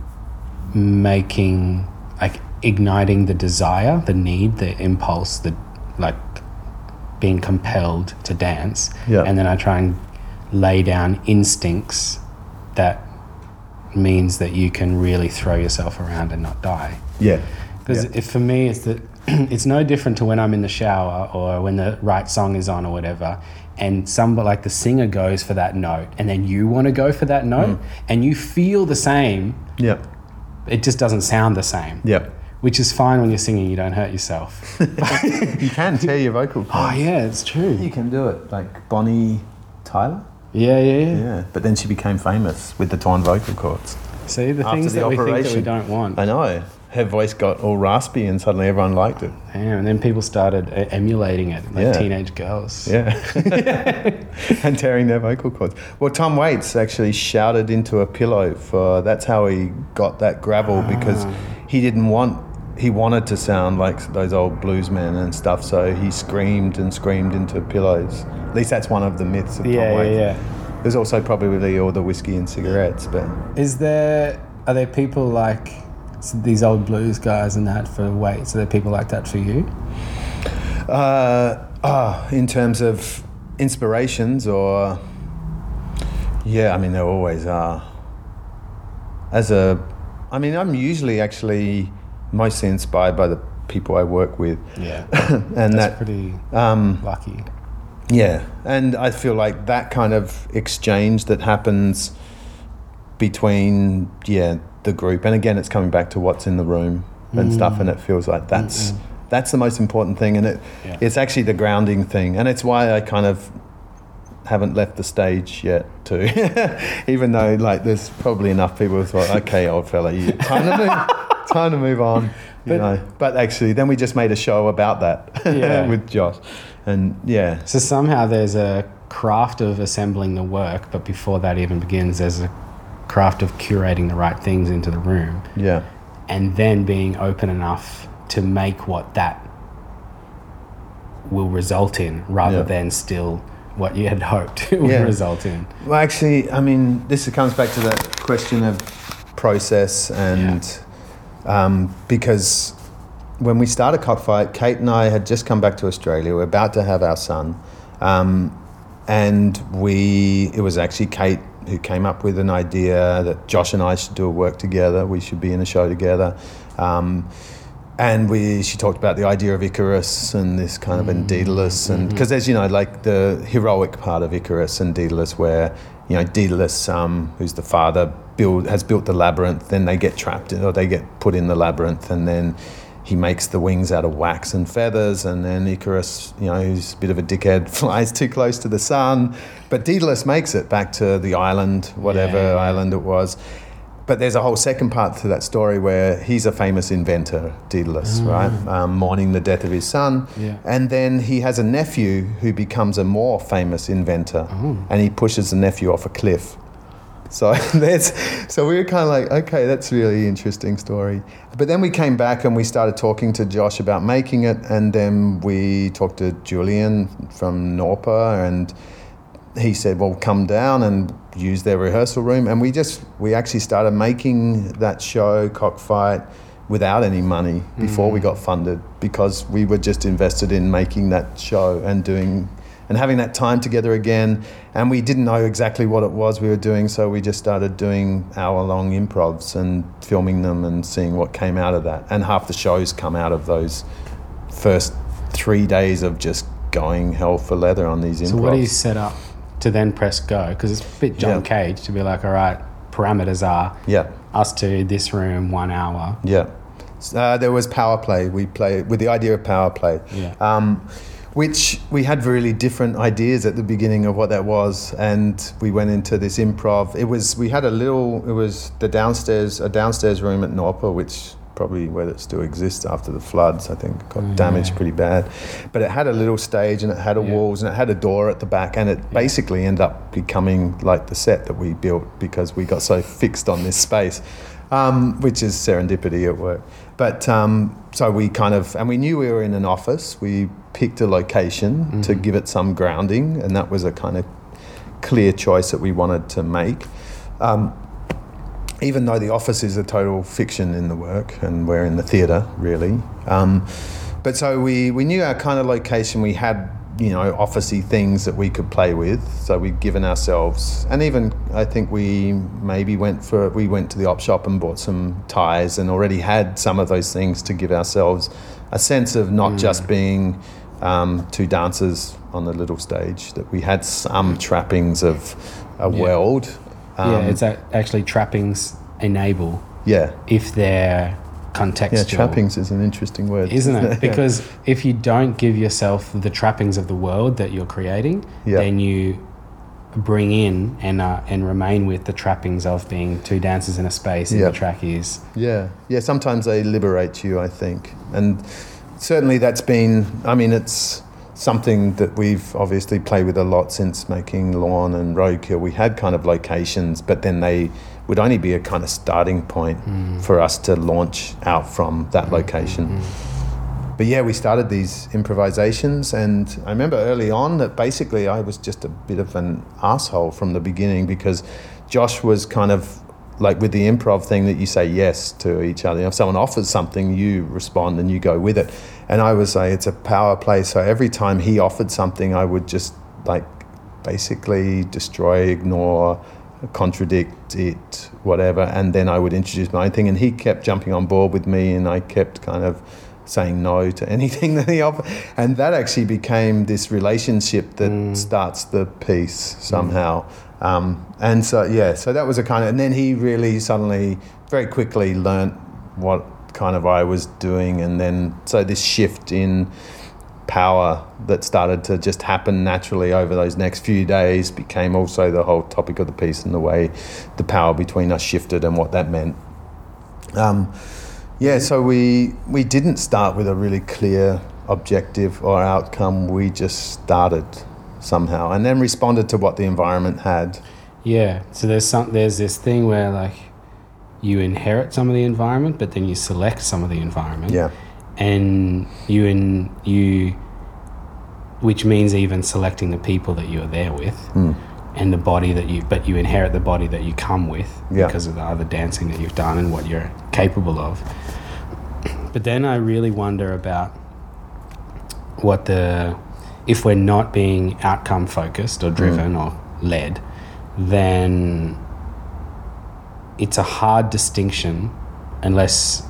making, like igniting the desire, the need, the impulse, the like being compelled to dance. Yeah. And then I try and lay down instincts that means that you can really throw yourself around and not die. Yeah. Because Yeah. for me, it's that it's no different to when I'm in the shower or when the right song is on or whatever, and somebody like the singer goes for that note, and then you want to go for that note, Mm. and you feel the same. Yeah. It just doesn't sound the same. Yeah. Which is fine when you're singing. You don't hurt yourself. You can tear your vocal cords. oh yeah, it's true. You can do it. Like Bonnie Tyler? Yeah, yeah, yeah. Yeah. But then she became famous with the torn vocal cords. See the After things the that we think that we don't want. I know. Her voice got all raspy and suddenly everyone liked it. Damn, and then people started emulating it, like Yeah. teenage girls. Yeah. and tearing their vocal cords. Well, Tom Waits actually shouted into a pillow for that's how he got that gravel ah. because he didn't want he wanted to sound like those old bluesmen and stuff, so he screamed and screamed into pillows. At least that's one of the myths of Tom Yeah, yeah, Waits. yeah. There's also probably all the whiskey and cigarettes, but Is there are there people like these old blues guys and that for weight? So there people like that for you? Uh, ah, in terms of inspirations, or yeah, I mean there always are. As a, I mean, I'm usually actually mostly inspired by the people I work with, Yeah, and that's that, pretty um, lucky. yeah, and I feel like that kind of exchange that happens between yeah the group, and again, it's coming back to what's in the room and mm. stuff, and it feels like that's that's the most important thing, and it Yeah. it's actually the grounding thing, and it's why I kind of haven't left the stage yet too, even though like there's probably enough people who thought, okay, old fella, you time to move, time to move on. You But- know, but actually, then we just made a show about that Yeah. with Josh, and yeah, So somehow there's a craft of assembling the work, but before that even begins, there's a craft of curating the right things into the room, yeah, and then being open enough to make what that will result in, rather Yeah. than still what you had hoped it would Yeah. result in. Well, actually, I mean, this comes back to that question of process, and um, because when we started Cockfight, Kate and I had just come back to Australia. We are about to have our son, um, and we it was actually Kate who came up with an idea that Josh and I should do a work together. We should be in a show together. Um, and we she talked about the idea of Icarus and this kind of and Daedalus and because there's you know like the heroic part of Icarus and Daedalus where you know Daedalus um, who's the father build has built the labyrinth then they get trapped in, or they get put in the labyrinth and then he makes the wings out of wax and feathers and then Icarus you know who's a bit of a dickhead flies too close to the sun but Daedalus makes it back to the island whatever Yeah, yeah. island it was but there's a whole second part to that story where he's a famous inventor, Daedalus, right? Um, mourning the death of his son. Yeah. And then he has a nephew who becomes a more famous inventor and he pushes the nephew off a cliff. So that's so we were kind of like, okay, that's a really interesting story. But then we came back and we started talking to Josh about making it, and then we talked to Julian from Norpa, and he said, "Well, come down and use their rehearsal room." And we just we actually started making that show Cockfight without any money before we mm. got funded because we were just invested in making that show and doing and having that time together again. And we didn't know exactly what it was we were doing, so we just started doing hour-long improvs and filming them and seeing what came out of that. And half the shows come out of those first three days of just going hell for leather on these improvs. So what do you set up to then press go? Because it's a bit John Yeah. Cage to be like, all right, parameters are yeah. us to this room one hour. Yeah. Uh, there was power play. We play with the idea of power play, Yeah. um, which we had really different ideas at the beginning of what that was, and we went into this improv. It was we had a little. It was the downstairs a downstairs room at Norpa, which probably where it still exists after the floods. I think got damaged pretty bad, but it had a little stage and it had a Yeah. walls and it had a door at the back, and it basically ended up becoming like the set that we built because we got so fixed on this space um, which is serendipity at work. But um, so we kind of, and we knew we were in an office. We picked a location to give it some grounding, and that was a kind of clear choice that we wanted to make. Um, even though the office is a total fiction in the work, and we're in the theatre, really. Um, but so we, we knew our kind of location. We had, you know, officey things that we could play with. So we'd given ourselves, and even I think we maybe went for, we went to the op shop and bought some ties and already had some of those things to give ourselves a sense of not just being um, two dancers on the little stage, that we had some trappings of a Yeah. world. Um, yeah, it's actually trappings enable yeah. if they're contextual. Yeah, trappings is an interesting word, Isn't it? Because if you don't give yourself the trappings of the world that you're creating, Yeah. then you bring in and uh, and remain with the trappings of being two dancers in a space and Yeah. the track is yeah, yeah. Sometimes they liberate you, I think, and certainly that's been. I mean, it's something that we've obviously played with a lot since making Lawn and Roadkill. We had kind of locations, but then they would only be a kind of starting point mm. for us to launch out from that mm-hmm. location. Mm-hmm. But yeah, we started these improvisations, and I remember early on that basically I was just a bit of an asshole from the beginning because Josh was kind of like with the improv thing that you say yes to each other. If someone offers something, you respond and you go with it. And I would say it's a power play. So every time he offered something, I would just like basically destroy, ignore, contradict it, whatever. And then I would introduce my own thing. And he kept jumping on board with me, and I kept kind of saying no to anything that he offered. And that actually became this relationship that mm. starts the piece somehow. Um, and so, yeah, so that was a kind of, and then he really suddenly, very quickly learnt what kind of I was doing. And then, so this shift in power that started to just happen naturally over those next few days became also the whole topic of the piece and the way the power between us shifted and what that meant. Um, yeah, so we we didn't start with a really clear objective or outcome. We just started somehow and then responded to what the environment had. yeah. So there's some there's this thing where like you inherit some of the environment, but then you select some of the environment. Yeah, and you in you which means even selecting the people that you're there with Hmm. and the body that you but you inherit the body that you come with Yeah. because of the other dancing that you've done and what you're capable of but then i really wonder about what the if we're not being outcome focused or driven or led then it's a hard distinction unless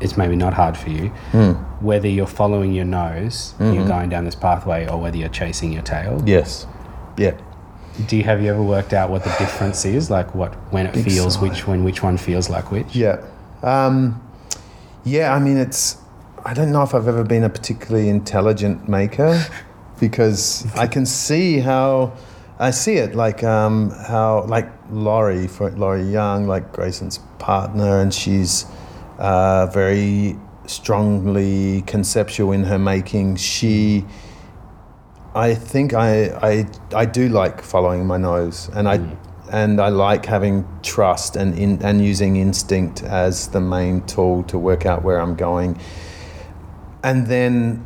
it's maybe not hard for you. Hmm. Whether you're following your nose, Mm-hmm. you're going down this pathway, or whether you're chasing your tail. Yes. Yeah. Do you have you ever worked out what the difference is? Like what when it Big feels sigh. which when which one feels like which? Yeah. Um, yeah, I mean, it's. I don't know if I've ever been a particularly intelligent maker because I can see how. I see it like um, how, like Laurie, for Laurie Young, like Grayson's partner, and she's uh, very strongly conceptual in her making. She. I think I, I, I do like following my nose, and I and I like having trust and in, and using instinct as the main tool to work out where I'm going. And then,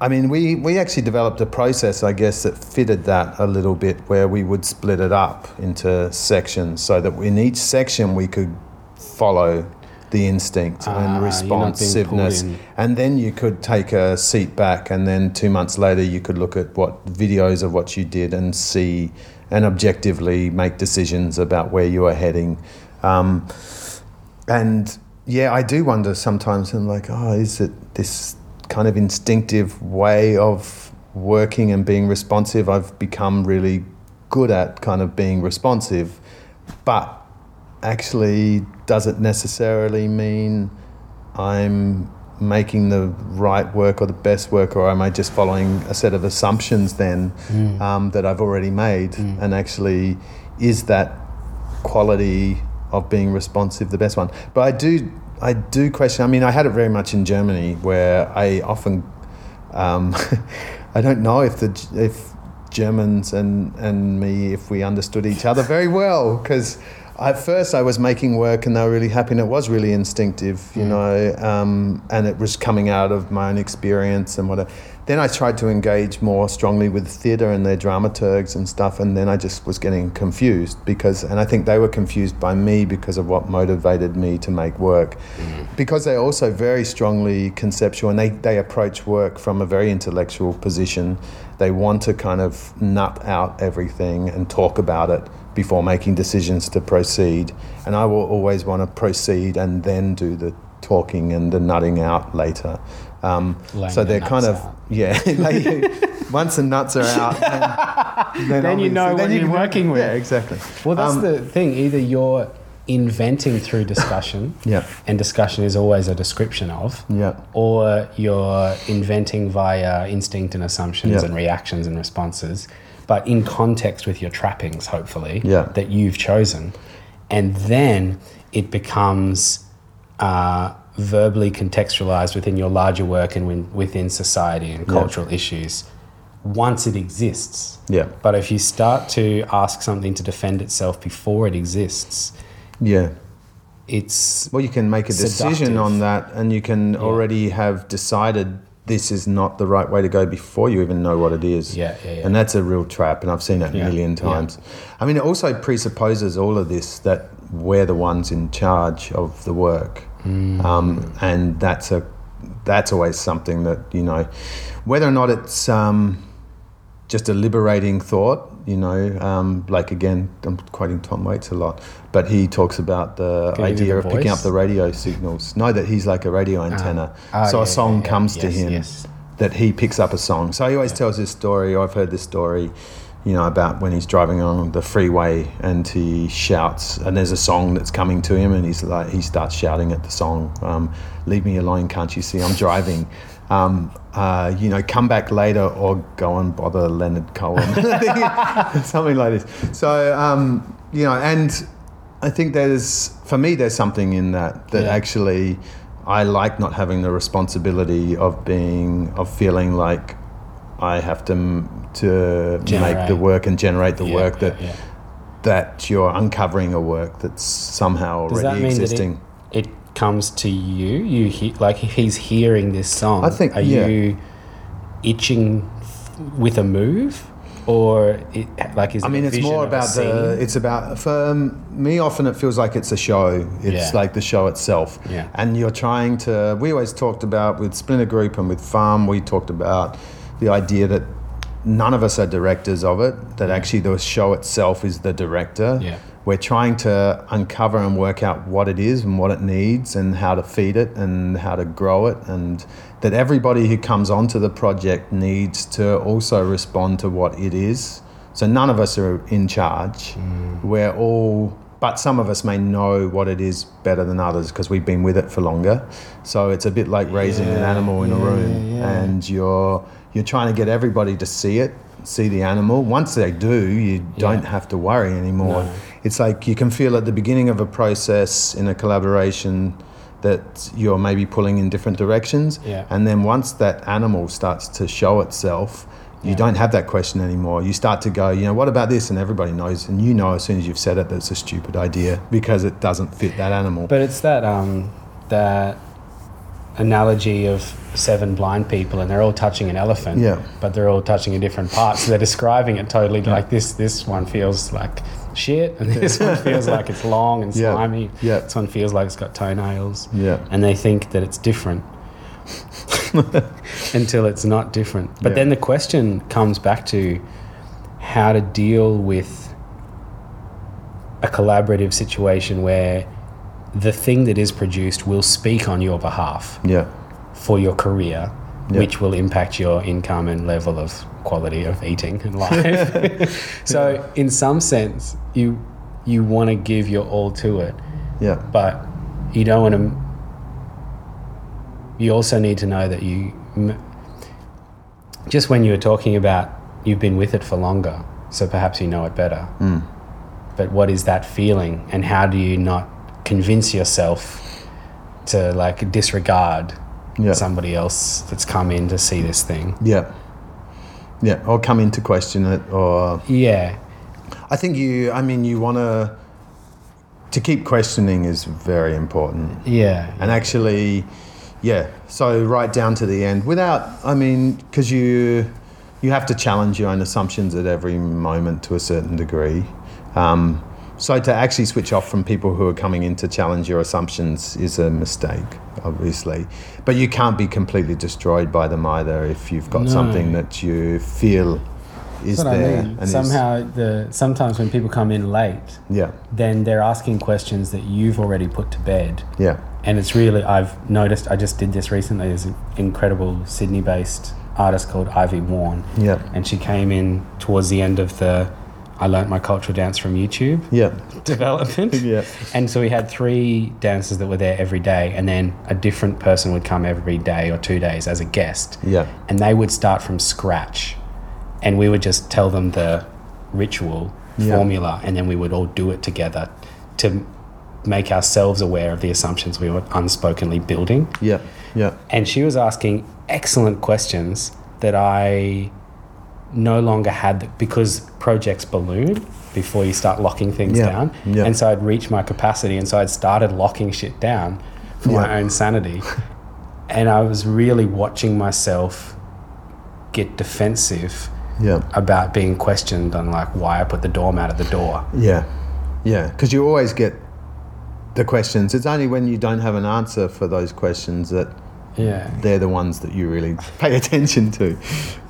I mean, we, we actually developed a process, I guess, that fitted that a little bit, where we would split it up into sections, so that in each section we could follow the instinct Ah, and you're not being responsiveness. And then you could take a seat back, and then two months later, you could look at what videos of what you did and see and objectively make decisions about where you are heading. Um, and yeah, I do wonder sometimes, I'm like, oh, is it this kind of instinctive way of working and being responsive? I've become really good at kind of being responsive, but actually does it necessarily mean I'm making the right work or the best work, or am I just following a set of assumptions then um, that I've already made? And actually, is that quality of being responsive the best one? But I do, I do question. I mean, I had it very much in Germany, where I often, um, I don't know if the if Germans and and me if we understood each other very well because at first I was making work and they were really happy and it was really instinctive, you know, um, and it was coming out of my own experience and whatever. Then I tried to engage more strongly with theatre and their dramaturgs and stuff, and then I just was getting confused because, and I think they were confused by me because of what motivated me to make work, mm. because they're also very strongly conceptual and they, they approach work from a very intellectual position. They want to kind of nut out everything and talk about it before making decisions to proceed. And I will always want to proceed and then do the talking and the nutting out later. Um, so they're kind of out. yeah. they- once the nuts are out, then, then, Then you know what you you're can- working with. Yeah, exactly. Well, that's Um, the thing. Either you're inventing through discussion, Yeah. and discussion is always a description of, Yeah. or you're inventing via instinct and assumptions Yeah. and reactions and responses, but in context with your trappings, hopefully, Yeah. that you've chosen. And then it becomes uh, verbally contextualized within your larger work and win- within society and cultural issues once it exists. Yeah. But if you start to ask something to defend itself before it exists, Yeah. it's Well, you can make a decision on that, and you can already have decided this is not the right way to go before you even know what it is. Yeah, yeah, yeah. And that's a real trap, and I've seen Yeah, a million yeah. times. I mean, it also presupposes all of this that we're the ones in charge of the work, Mm. um, and that's a that's always something that you know, whether or not it's. Um, just a liberating thought, you know. Um, like again, I'm quoting Tom Waits a lot, but he talks about the Can idea the of picking up the radio signals. No, that he's like a radio antenna. Ah, so yeah, a song yeah, yeah. comes to Yes, him yes. that he picks up a song. So he always tells this story. I've heard this story. You know about when he's driving on the freeway and he shouts, and there's a song that's coming to him, and he's like, he starts shouting at the song, um, "Leave me alone, can't you see I'm driving?" Um, uh, you know, come back later or go and bother Leonard Cohen, something like this. So, um, you know, and I think there's, for me, there's something in that that Yeah. actually I like not having the responsibility of being, of feeling like I have to to make the work and generate the Yeah, work that yeah. that you're uncovering a work that's somehow Does already existing. that it, it comes to you? You he, like he's hearing this song. I think- are yeah. you itching with a move, or it, like is? I mean, it's more about the. It's about for um, me. Often it feels like it's a show. It's Yeah. like the show itself. Yeah. And you're trying to. We always talked about with Splinter Group and with Farm. We talked about the idea that none of us are directors of it. That mm. actually the show itself is the director. Yeah. We're trying to uncover and work out what it is and what it needs and how to feed it and how to grow it and that everybody who comes onto the project needs to also respond to what it is. So none of us are in charge. Mm. We're all but some of us may know what it is better than others because we've been with it for longer. So it's a bit like raising an animal in a room yeah. and you're you're trying to get everybody to see it, see the animal. Once they do, you don't Yeah. have to worry anymore. No. It's like you can feel at the beginning of a process in a collaboration that you're maybe pulling in different directions. Yeah. And then once that animal starts to show itself, you Yeah. don't have that question anymore. You start to go, you know, what about this? And everybody knows, and you know as soon as you've said it that it's a stupid idea because it doesn't fit that animal. But it's that um, that analogy of seven blind people, and they're all touching an elephant. Yeah. But they're all touching a different part, so they're describing it totally like this. This one feels like shit, and this one feels like it's long and Yeah. slimy. Yeah. This one feels like it's got toenails. Yeah. And they think that it's different. until it's not different. But Yeah. then the question comes back to how to deal with a collaborative situation where the thing that is produced will speak on your behalf yeah. for your career, Yeah. which will impact your income and level of quality of eating and life. so, in some sense, you you want to give your all to it, Yeah. but you don't want to. You also need to know that you. Just when you were talking about you've been with it for longer, so perhaps you know it better. Mm. But what is that feeling, and how do you not convince yourself to like disregard Yeah. somebody else that's come in to see this thing? Yeah. Yeah. Or come in to question it or Yeah, I think you. I mean, you want to. To keep questioning is very important, yeah, and actually, yeah. So right down to the end, without. I mean, because you, you have to challenge your own assumptions at every moment to a certain degree. Um, so to actually switch off from people who are coming in to challenge your assumptions is a mistake, obviously. But you can't be completely destroyed by them either if you've got No. something that you feel is there. I mean. Somehow, the sometimes when people come in late, yeah, then they're asking questions that you've already put to bed. yeah, And it's really, I've noticed, I just did this recently. There's an incredible Sydney based artist called Ivy Warren. yeah, And she came in towards the end of the I learnt my cultural dance from YouTube yeah, development. yeah, And so we had three dancers that were there every day, and then a different person would come every day or two days as a guest. yeah, And they would start from scratch. And we would just tell them the ritual Yeah. formula, and then we would all do it together to make ourselves aware of the assumptions we were unspokenly building. yeah, yeah, And she was asking excellent questions that I no longer had th- because projects balloon before you start locking things Yeah, down. yeah. And so I'd reached my capacity and so I'd started locking shit down for my own sanity. and I was really watching myself get defensive yeah, about being questioned on like why I put the doormat at the door. yeah, yeah. Because you always get the questions. It's only when you don't have an answer for those questions that Yeah. they're the ones that you really pay attention to.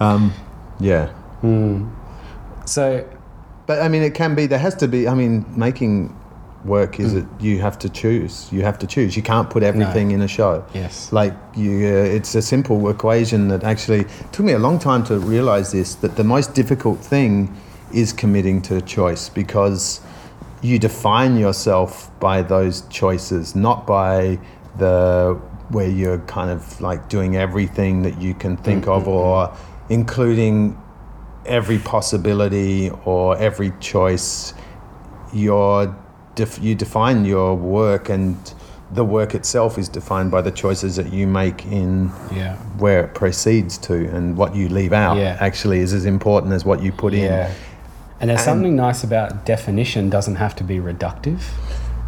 Um, yeah. Hmm. So But I mean, it can be. There has to be. I mean, making work is hmm. that you have to choose. You have to choose. You can't put everything in a show. Yes. Like you, uh, it's a simple equation that actually took me a long time to realize this. That the most difficult thing is committing to a choice because you define yourself by those choices, not by the where you're kind of like doing everything that you can think mm, of mm, mm. or including every possibility or every choice your def- you define your work and the work itself is defined by the choices that you make in yeah. where it proceeds to and what you leave out Yeah. actually is as important as what you put in And there's And- something nice about definition doesn't have to be reductive.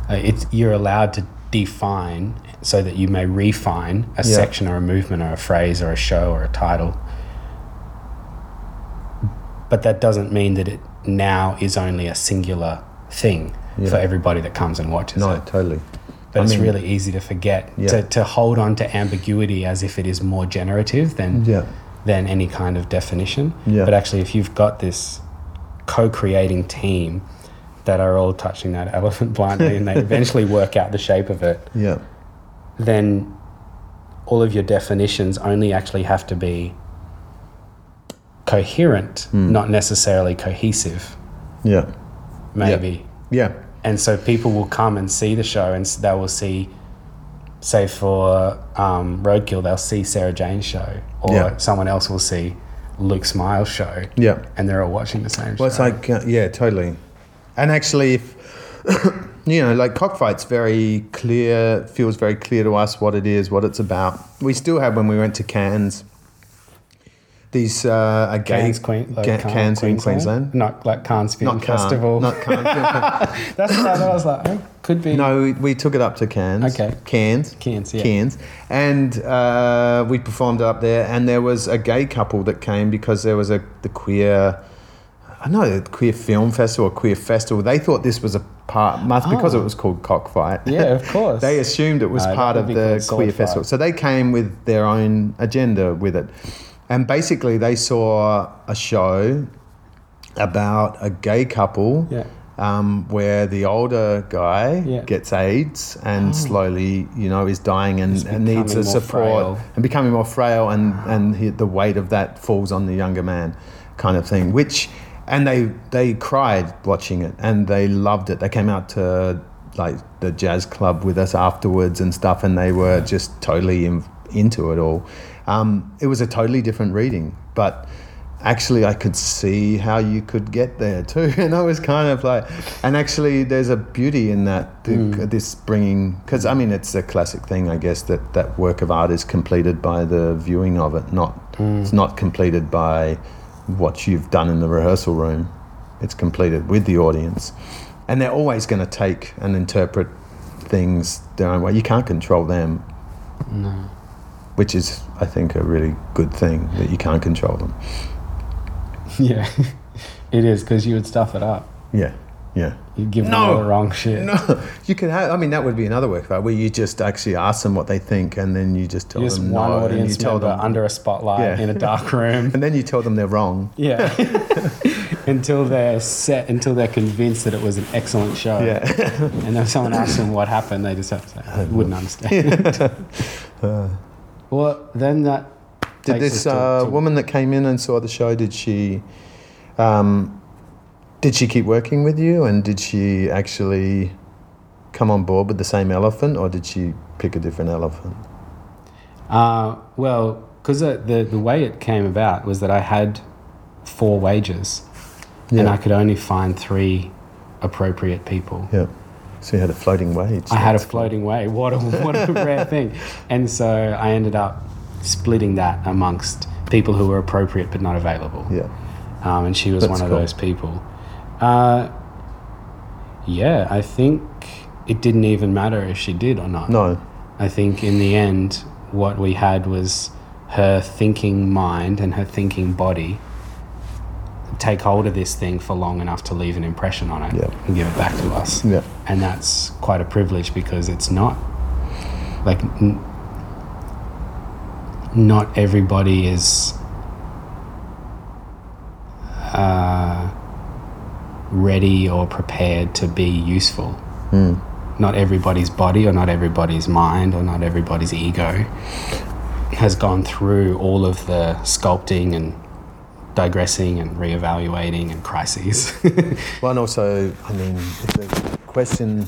Uh, it's you're allowed to define so that you may refine a Yeah. section or a movement or a phrase or a show or a title. But that doesn't mean that it now is only a singular thing Yeah. for everybody that comes and watches no it. totally But I it's mean- really easy to forget Yeah. to, to hold on to ambiguity as if it is more generative than yeah than any kind of definition. Yeah. But actually, if you've got this co-creating team that are all touching that elephant blindly and they eventually work out the shape of it, Yeah. then all of your definitions only actually have to be coherent, Hmm. not necessarily cohesive, Yeah. maybe. Yeah. And so people will come and see the show and they will see, say for um, Roadkill, they'll see Sarah Jane's show or Yeah. someone else will see Luke Smiles' show Yeah. and they're all watching the same Well, it's like, uh, yeah, totally. And actually, if, you know, like Cockfight's very clear, feels very clear to us what it is, what it's about. We still have, when we went to Cairns, these uh, a gay Cairns, Queen, like Ca- Cairns, Cairns in Queensland. Not like Cannes Film Not Cairns, Festival. not Cairns. That's what I thought. I was like, oh, could be. no, we, we took it up to Cairns. Okay. Cairns. Cairns, yeah. Cairns. And uh, we performed up there, and there was a gay couple that came because there was a the queer, I know, the queer film festival or queer festival. They thought this was a part, must because Oh. it was called Cockfight. Yeah, of course. they assumed it was No, part of the queer festival. So they came with their own agenda with it. And basically, they saw a show about a gay couple Yeah. um, where the older guy Yeah. gets AIDS and slowly, you know, is dying and, and needs the support frail. and becoming more frail, and and he, the weight of that falls on the younger man, kind of thing. Which, and they they cried watching it, and they loved it. They came out to like the jazz club with us afterwards and stuff, and they were just totally in, into it all. Um, it was a totally different reading, but actually I could see how you could get there too, and I was kind of like, and actually there's a beauty in that the, this bringing because I mean it's a classic thing I guess that that work of art is completed by the viewing of it, not it's not completed by what you've done in the rehearsal room. It's completed with the audience, and they're always going to take and interpret things their own way. You can't control them. No. Which is, I think, a really good thing that you can't control them. Yeah, it is because you would stuff it up. Yeah, yeah. You'd give them No. all the wrong shit. No, you could have. I mean, that would be another work right, where you just actually ask them what they think, and then you just tell Just them one no, and you tell them, under a spotlight Yeah. in a dark room. and then you tell them they're wrong. yeah, until they're set, until they're convinced that it was an excellent show. Yeah, And then if someone asks them what happened, they just have to say, I wouldn't understand. Uh, well, then that did this to- uh, to- woman that came in and saw the show? Did she? Um, did she keep working with you, and did she actually come on board with the same elephant, or did she pick a different elephant? Uh, well, because the, the way it came about was that I had four wages, and I could only find three appropriate people. Yeah. So you had a floating wage. I had a cool. floating way. What a what a rare thing! And so I ended up splitting that amongst people who were appropriate but not available. Yeah. Um, and she was That's one of cool. those people. Uh, yeah, I think it didn't even matter if she did or not. No. I think in the end, what we had was her thinking mind and her thinking body take hold of this thing for long enough to leave an impression on it Yeah. and give it back to us. Yeah. And that's quite a privilege because it's not like n- not everybody is uh, ready or prepared to be useful not everybody's body or not everybody's mind or not everybody's ego has gone through all of the sculpting and digressing and reevaluating and crises. Well, and also, I mean, question.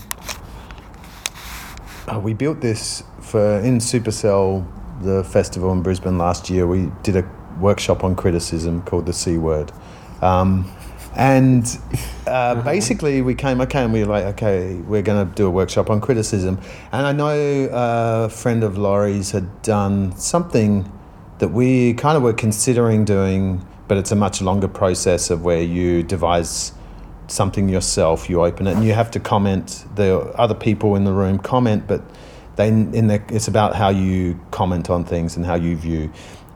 Uh, we built this for in Supercell, the festival in Brisbane last year. We did a workshop on criticism called the C word. Um, and uh, basically, we came, okay, and we were like, okay, we're going to do a workshop on criticism. And I know a friend of Laurie's had done something that we kind of were considering doing, but it's a much longer process of where you devise something yourself, you open it, and you have to comment. The other people in the room comment, but they in the, it's about how you comment on things and how you view.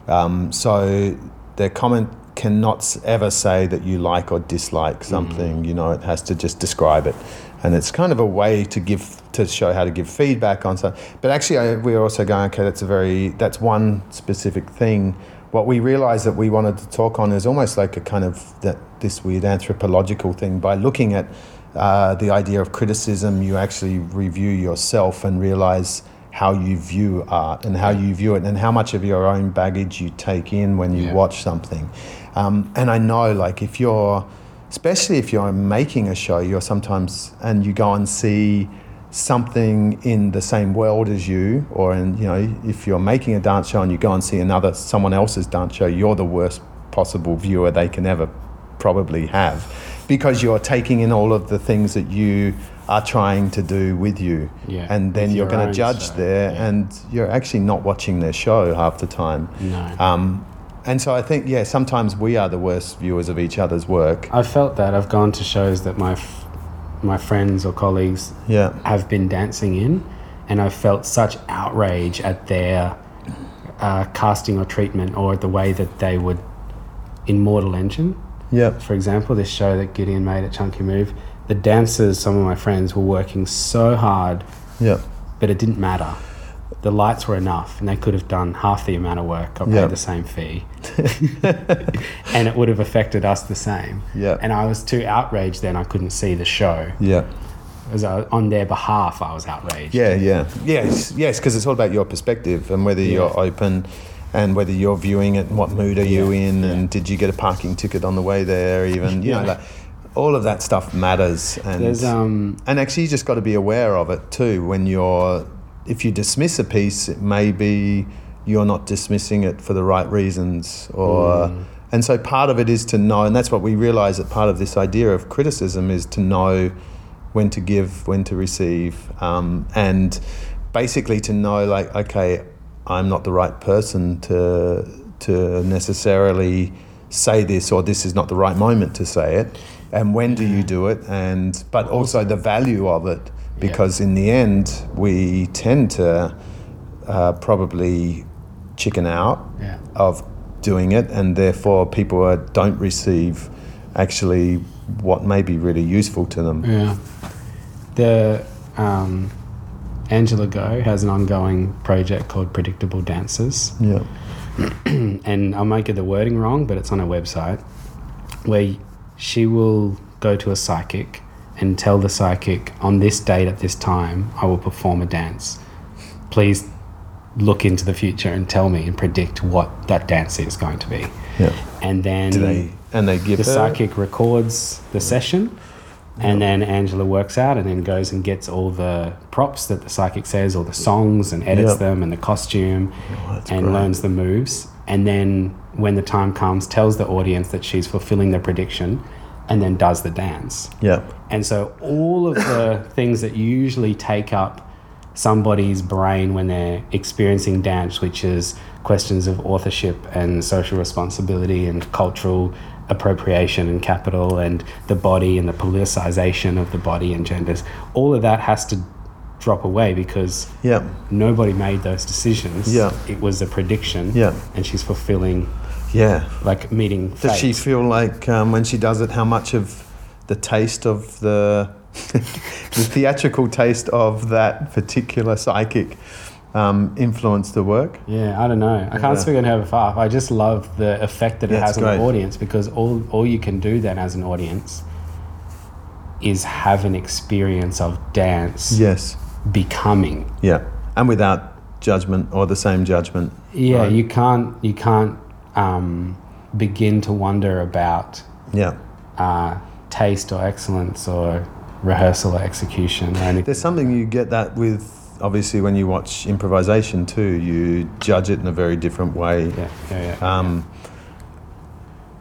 Um, so their comment cannot ever say that you like or dislike something. You know, it has to just describe it, and it's kind of a way to give to show how to give feedback on something. But actually, I, we're also going okay. That's a very that's one specific thing. What we realized that we wanted to talk on is almost like a kind of that this weird anthropological thing. By looking at uh, the idea of criticism, you actually review yourself and realize how you view art and how you view it and how much of your own baggage you take in when you Yeah. watch something. Um, and I know, like, if you're, especially if you're making a show, you're sometimes, and you go and see something in the same world as you, or in, you know, if you're making a dance show and you go and see another, someone else's dance show, you're the worst possible viewer they can ever probably have because you're taking in all of the things that you are trying to do with you. Yeah, And then you're going to judge show, there, yeah. and you're actually not watching their show half the time. No. Um, and so I think, yeah, sometimes we are the worst viewers of each other's work. I've felt that. I've gone to shows that my f- my friends or colleagues Yeah. have been dancing in, and I've felt such outrage at their uh, casting or treatment or the way that they would in Mortal Engine, Yeah. for example, this show that Gideon made at Chunky Move. The dancers, some of my friends, were working so hard, Yeah. but it didn't matter. The lights were enough, and they could have done half the amount of work, got paid Yeah. the same fee, and it would have affected us the same. Yeah. And I was too outraged then; I couldn't see the show. Yeah. As I, on their behalf, I was outraged. Yeah, yeah, yes, yes, because it's all about your perspective and whether you're open, and whether you're viewing it. and What mood are you Yeah, in? yeah. And did you get a parking ticket on the way there? Even you know, like all of that stuff matters. And um and actually, you just got to be aware of it too. When you're, if you dismiss a piece, it may be you're not dismissing it for the right reasons, or. Mm. And so part of it is to know, and that's what we realize that part of this idea of criticism is to know when to give, when to receive, um, and basically to know, like, okay, I'm not the right person to to necessarily say this, or this is not the right moment to say it, and when do you do it, and but also the value of it, because in the end we tend to uh, probably chicken out yeah of doing it, and therefore people are, don't receive actually what may be really useful to them. yeah. The um, Angela Goh has an ongoing project called Predictable Dances. Yeah. and I might get the wording wrong, but it's on her website, where she will go to a psychic and tell the psychic, on this date at this time, I will perform a dance. Please look into the future and tell me and predict what that dance is going to be. Yeah. And then Do they and they give the her psychic records the session. And then Angela works out and then goes and gets all the props that the psychic says, all the songs, and edits Yep. them and the costume Oh, and great. learns the moves. And then when the time comes, tells the audience that she's fulfilling the prediction and then does the dance. Yeah. And so all of the things that usually take up somebody's brain when they're experiencing dance, which is questions of authorship and social responsibility and cultural appropriation and capital and the body and the politicization of the body and genders, all of that has to drop away because Yeah. nobody made those decisions. Yeah. It was a prediction. Yeah. And she's fulfilling, Yeah. like meeting Does fate. she feel like um, when she does it, how much of the taste of the the theatrical taste of that particular psychic um, influenced the work? Yeah, I don't know. I can't Yeah. speak on her behalf. I just love the effect that it Yeah, it's has on the audience because all all you can do then as an audience is have an experience of dance Yes. becoming. Yeah. And without judgment or the same judgment. Yeah, Right. you can't you can't um, begin to wonder about Yeah. uh, taste or excellence or rehearsal or execution or anything. There's something you get that with obviously when you watch improvisation too. You judge it in a very different way. Yeah, yeah, yeah. Um,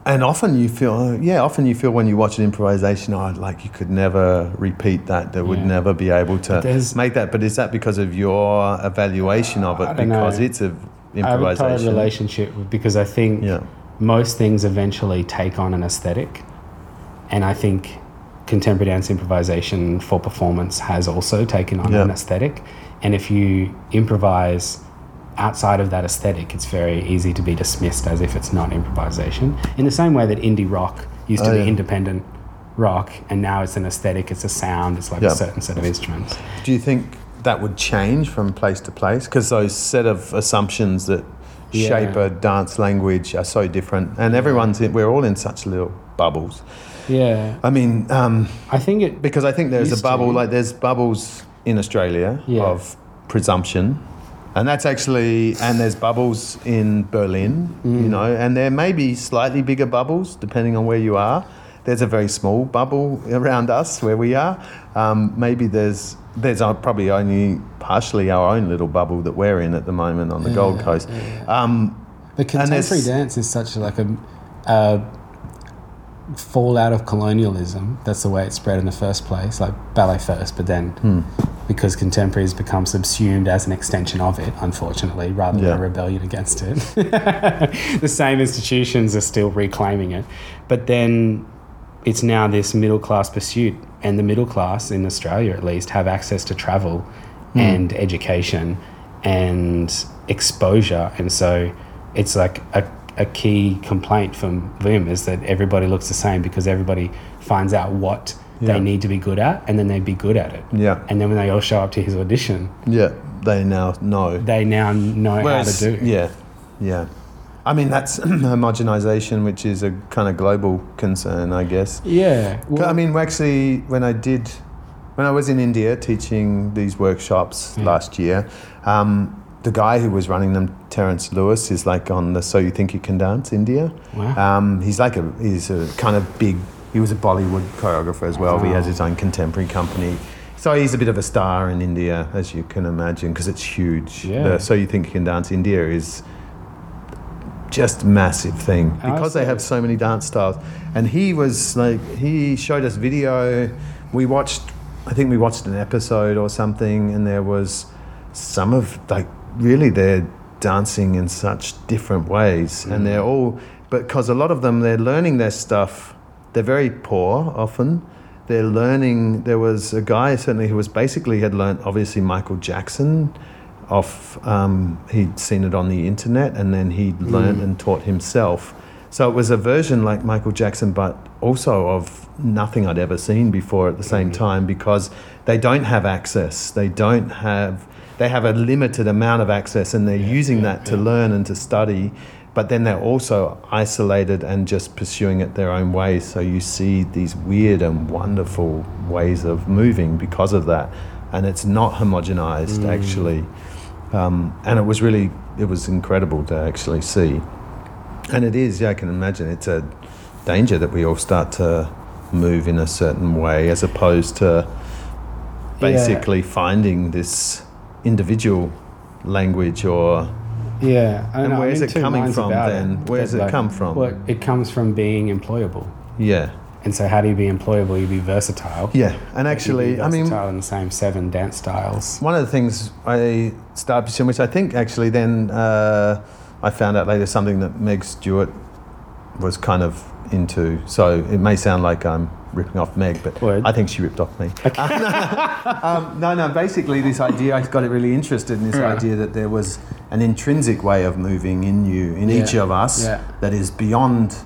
and often you feel, yeah, often you feel when you watch an improvisation, oh, like you could never repeat that. They would Yeah. never be able to make that. But is that because of your evaluation of I it? Because know. it's a I have a tight relationship with- because I think Yeah. most things eventually take on an aesthetic, and I think contemporary dance improvisation for performance has also taken on Yeah. an aesthetic. And if you improvise outside of that aesthetic, it's very easy to be dismissed as if it's not improvisation. In the same way that indie rock used to Oh, be yeah. independent rock, and now it's an aesthetic, it's a sound, it's like Yeah. a certain set of instruments. Do you think that would change from place to place? Because those set of assumptions that Yeah. shape a dance language are so different, and everyone's in, we're all in such little bubbles. Yeah. I mean, um, I think it. because I think there's a bubble like there's bubbles in Australia Yeah. of presumption. And that's actually, and there's bubbles in Berlin, Mm. you know, and there may be slightly bigger bubbles depending on where you are. There's a very small bubble around us where we are. Um, maybe there's there's probably only partially our own little bubble that we're in at the moment on the Gold Coast. yeah. Um, But contemporary dance is such like a, a fallout of colonialism. That's the way it spread in the first place, like ballet first, but then Hmm. because contemporary has become subsumed as an extension of it, unfortunately, rather than Yeah. a rebellion against it. the same institutions are still reclaiming it, but then it's now this middle class pursuit, and the middle class in Australia, at least, have access to travel hmm. and education and exposure, and so it's like a, a key complaint from Wim is that everybody looks the same because everybody finds out what Yeah. they need to be good at, and then they be good at it. yeah, And then when they all show up to his audition, yeah, they now know. they now know Whereas- how to do. Yeah, yeah. I mean, that's homogenization, which is a kind of global concern, I guess. Yeah. Well, I mean, actually, when I did, when I was in India teaching these workshops Yeah. last year, um, the guy who was running them, Terence Lewis, is like on the So You Think You Can Dance India. wow. Um, he's like a he's a kind of big. He was a Bollywood choreographer as well. But he has his own contemporary company. So he's a bit of a star in India, as you can imagine, because it's huge. Yeah. The so you think you can dance India is just massive thing because they have so many dance styles. And he was like, he showed us video. We watched, I think we watched an episode or something, and there was some of like really they're dancing in such different ways, and they're mm. all, because a lot of them they're learning their stuff. They're very poor often. They're learning. There was a guy certainly who was basically had learned obviously Michael Jackson off um, he'd seen it on the internet and then he'd learned and taught himself. So it was a version like michael jackson but also of nothing i'd ever seen before at the same time because they don't have access. They don't have they have a limited amount of access and they're using yeah, that to learn and to study but then they're also isolated and just pursuing it their own way. so you see these weird and wonderful ways of moving because of that. And it's not homogenized Mm. actually um, and it was really it was incredible to actually see and it is yeah i can imagine it's a danger that we all start to move in a certain way as opposed to basically finding this individual language or yeah. And know, where's it coming from then? it. Where's it come from? Well, it comes from being employable. yeah And so, how do you be employable? You be versatile. yeah and actually i mean versatile in the same seven dance styles. One of the things I started pursuing, which I think actually then uh, I found out later, something that Meg Stuart was kind of into. So it may sound like I'm ripping off Meg, but Word. I think she ripped off me. um, no, no. Basically, this idea I got it really interested in this Yeah. idea that there was an intrinsic way of moving in you, in each of us, Yeah. that is beyond.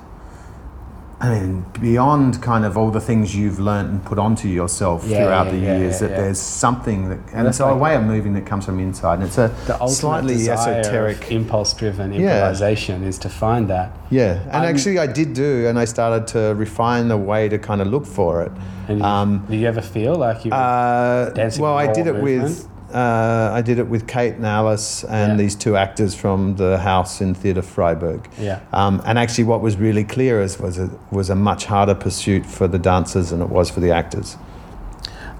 I mean, beyond kind of all the things you've learned and put onto yourself Yeah, throughout yeah, the yeah, years, that there's something that, and it's a like- way of moving that comes from inside, and it's a slightly esoteric. impulse-driven improvisation is to find that. Yeah, and I'm- actually, I did do, and I started to refine the way to kind of look for it. And you, Um, do you ever feel like you? Uh, Dancing well, I did it with movement? Uh, I did it with Kate and Alice and Yeah. these two actors from the house in Theatre Freiburg. yeah. Um, and actually, what was really clear is was a, was a much harder pursuit for the dancers than it was for the actors,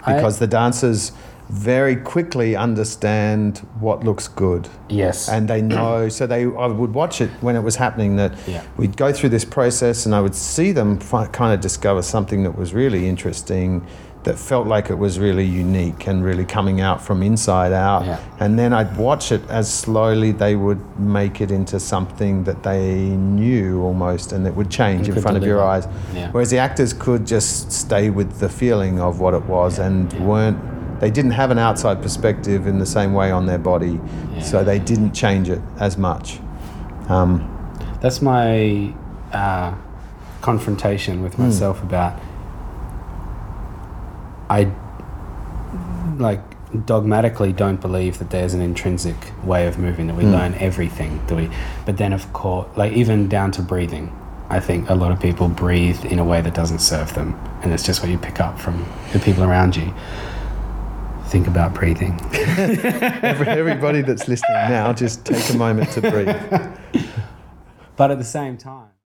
I- because the dancers very quickly understand what looks good yes. and they know so they I would watch it when it was happening that Yeah. we'd go through this process and I would see them fi- kind of discover something that was really interesting that felt like it was really unique and really coming out from inside out Yeah. and then I'd watch it as slowly they would make it into something that they knew almost and it would change And in front of your eyes Yeah. whereas the actors could just stay with the feeling of what it was and Yeah. weren't they didn't have an outside perspective in the same way on their body so they didn't change it as much um, That's my uh, confrontation Hmm. with myself about. I like dogmatically don't believe that there's an intrinsic way of moving that we Mm. learn everything do we but then of course like even down to breathing i think a lot of people breathe in a way that doesn't serve them and it's just what you pick up from the people around you think about breathing everybody that's listening now, just take a moment to breathe. but at the same time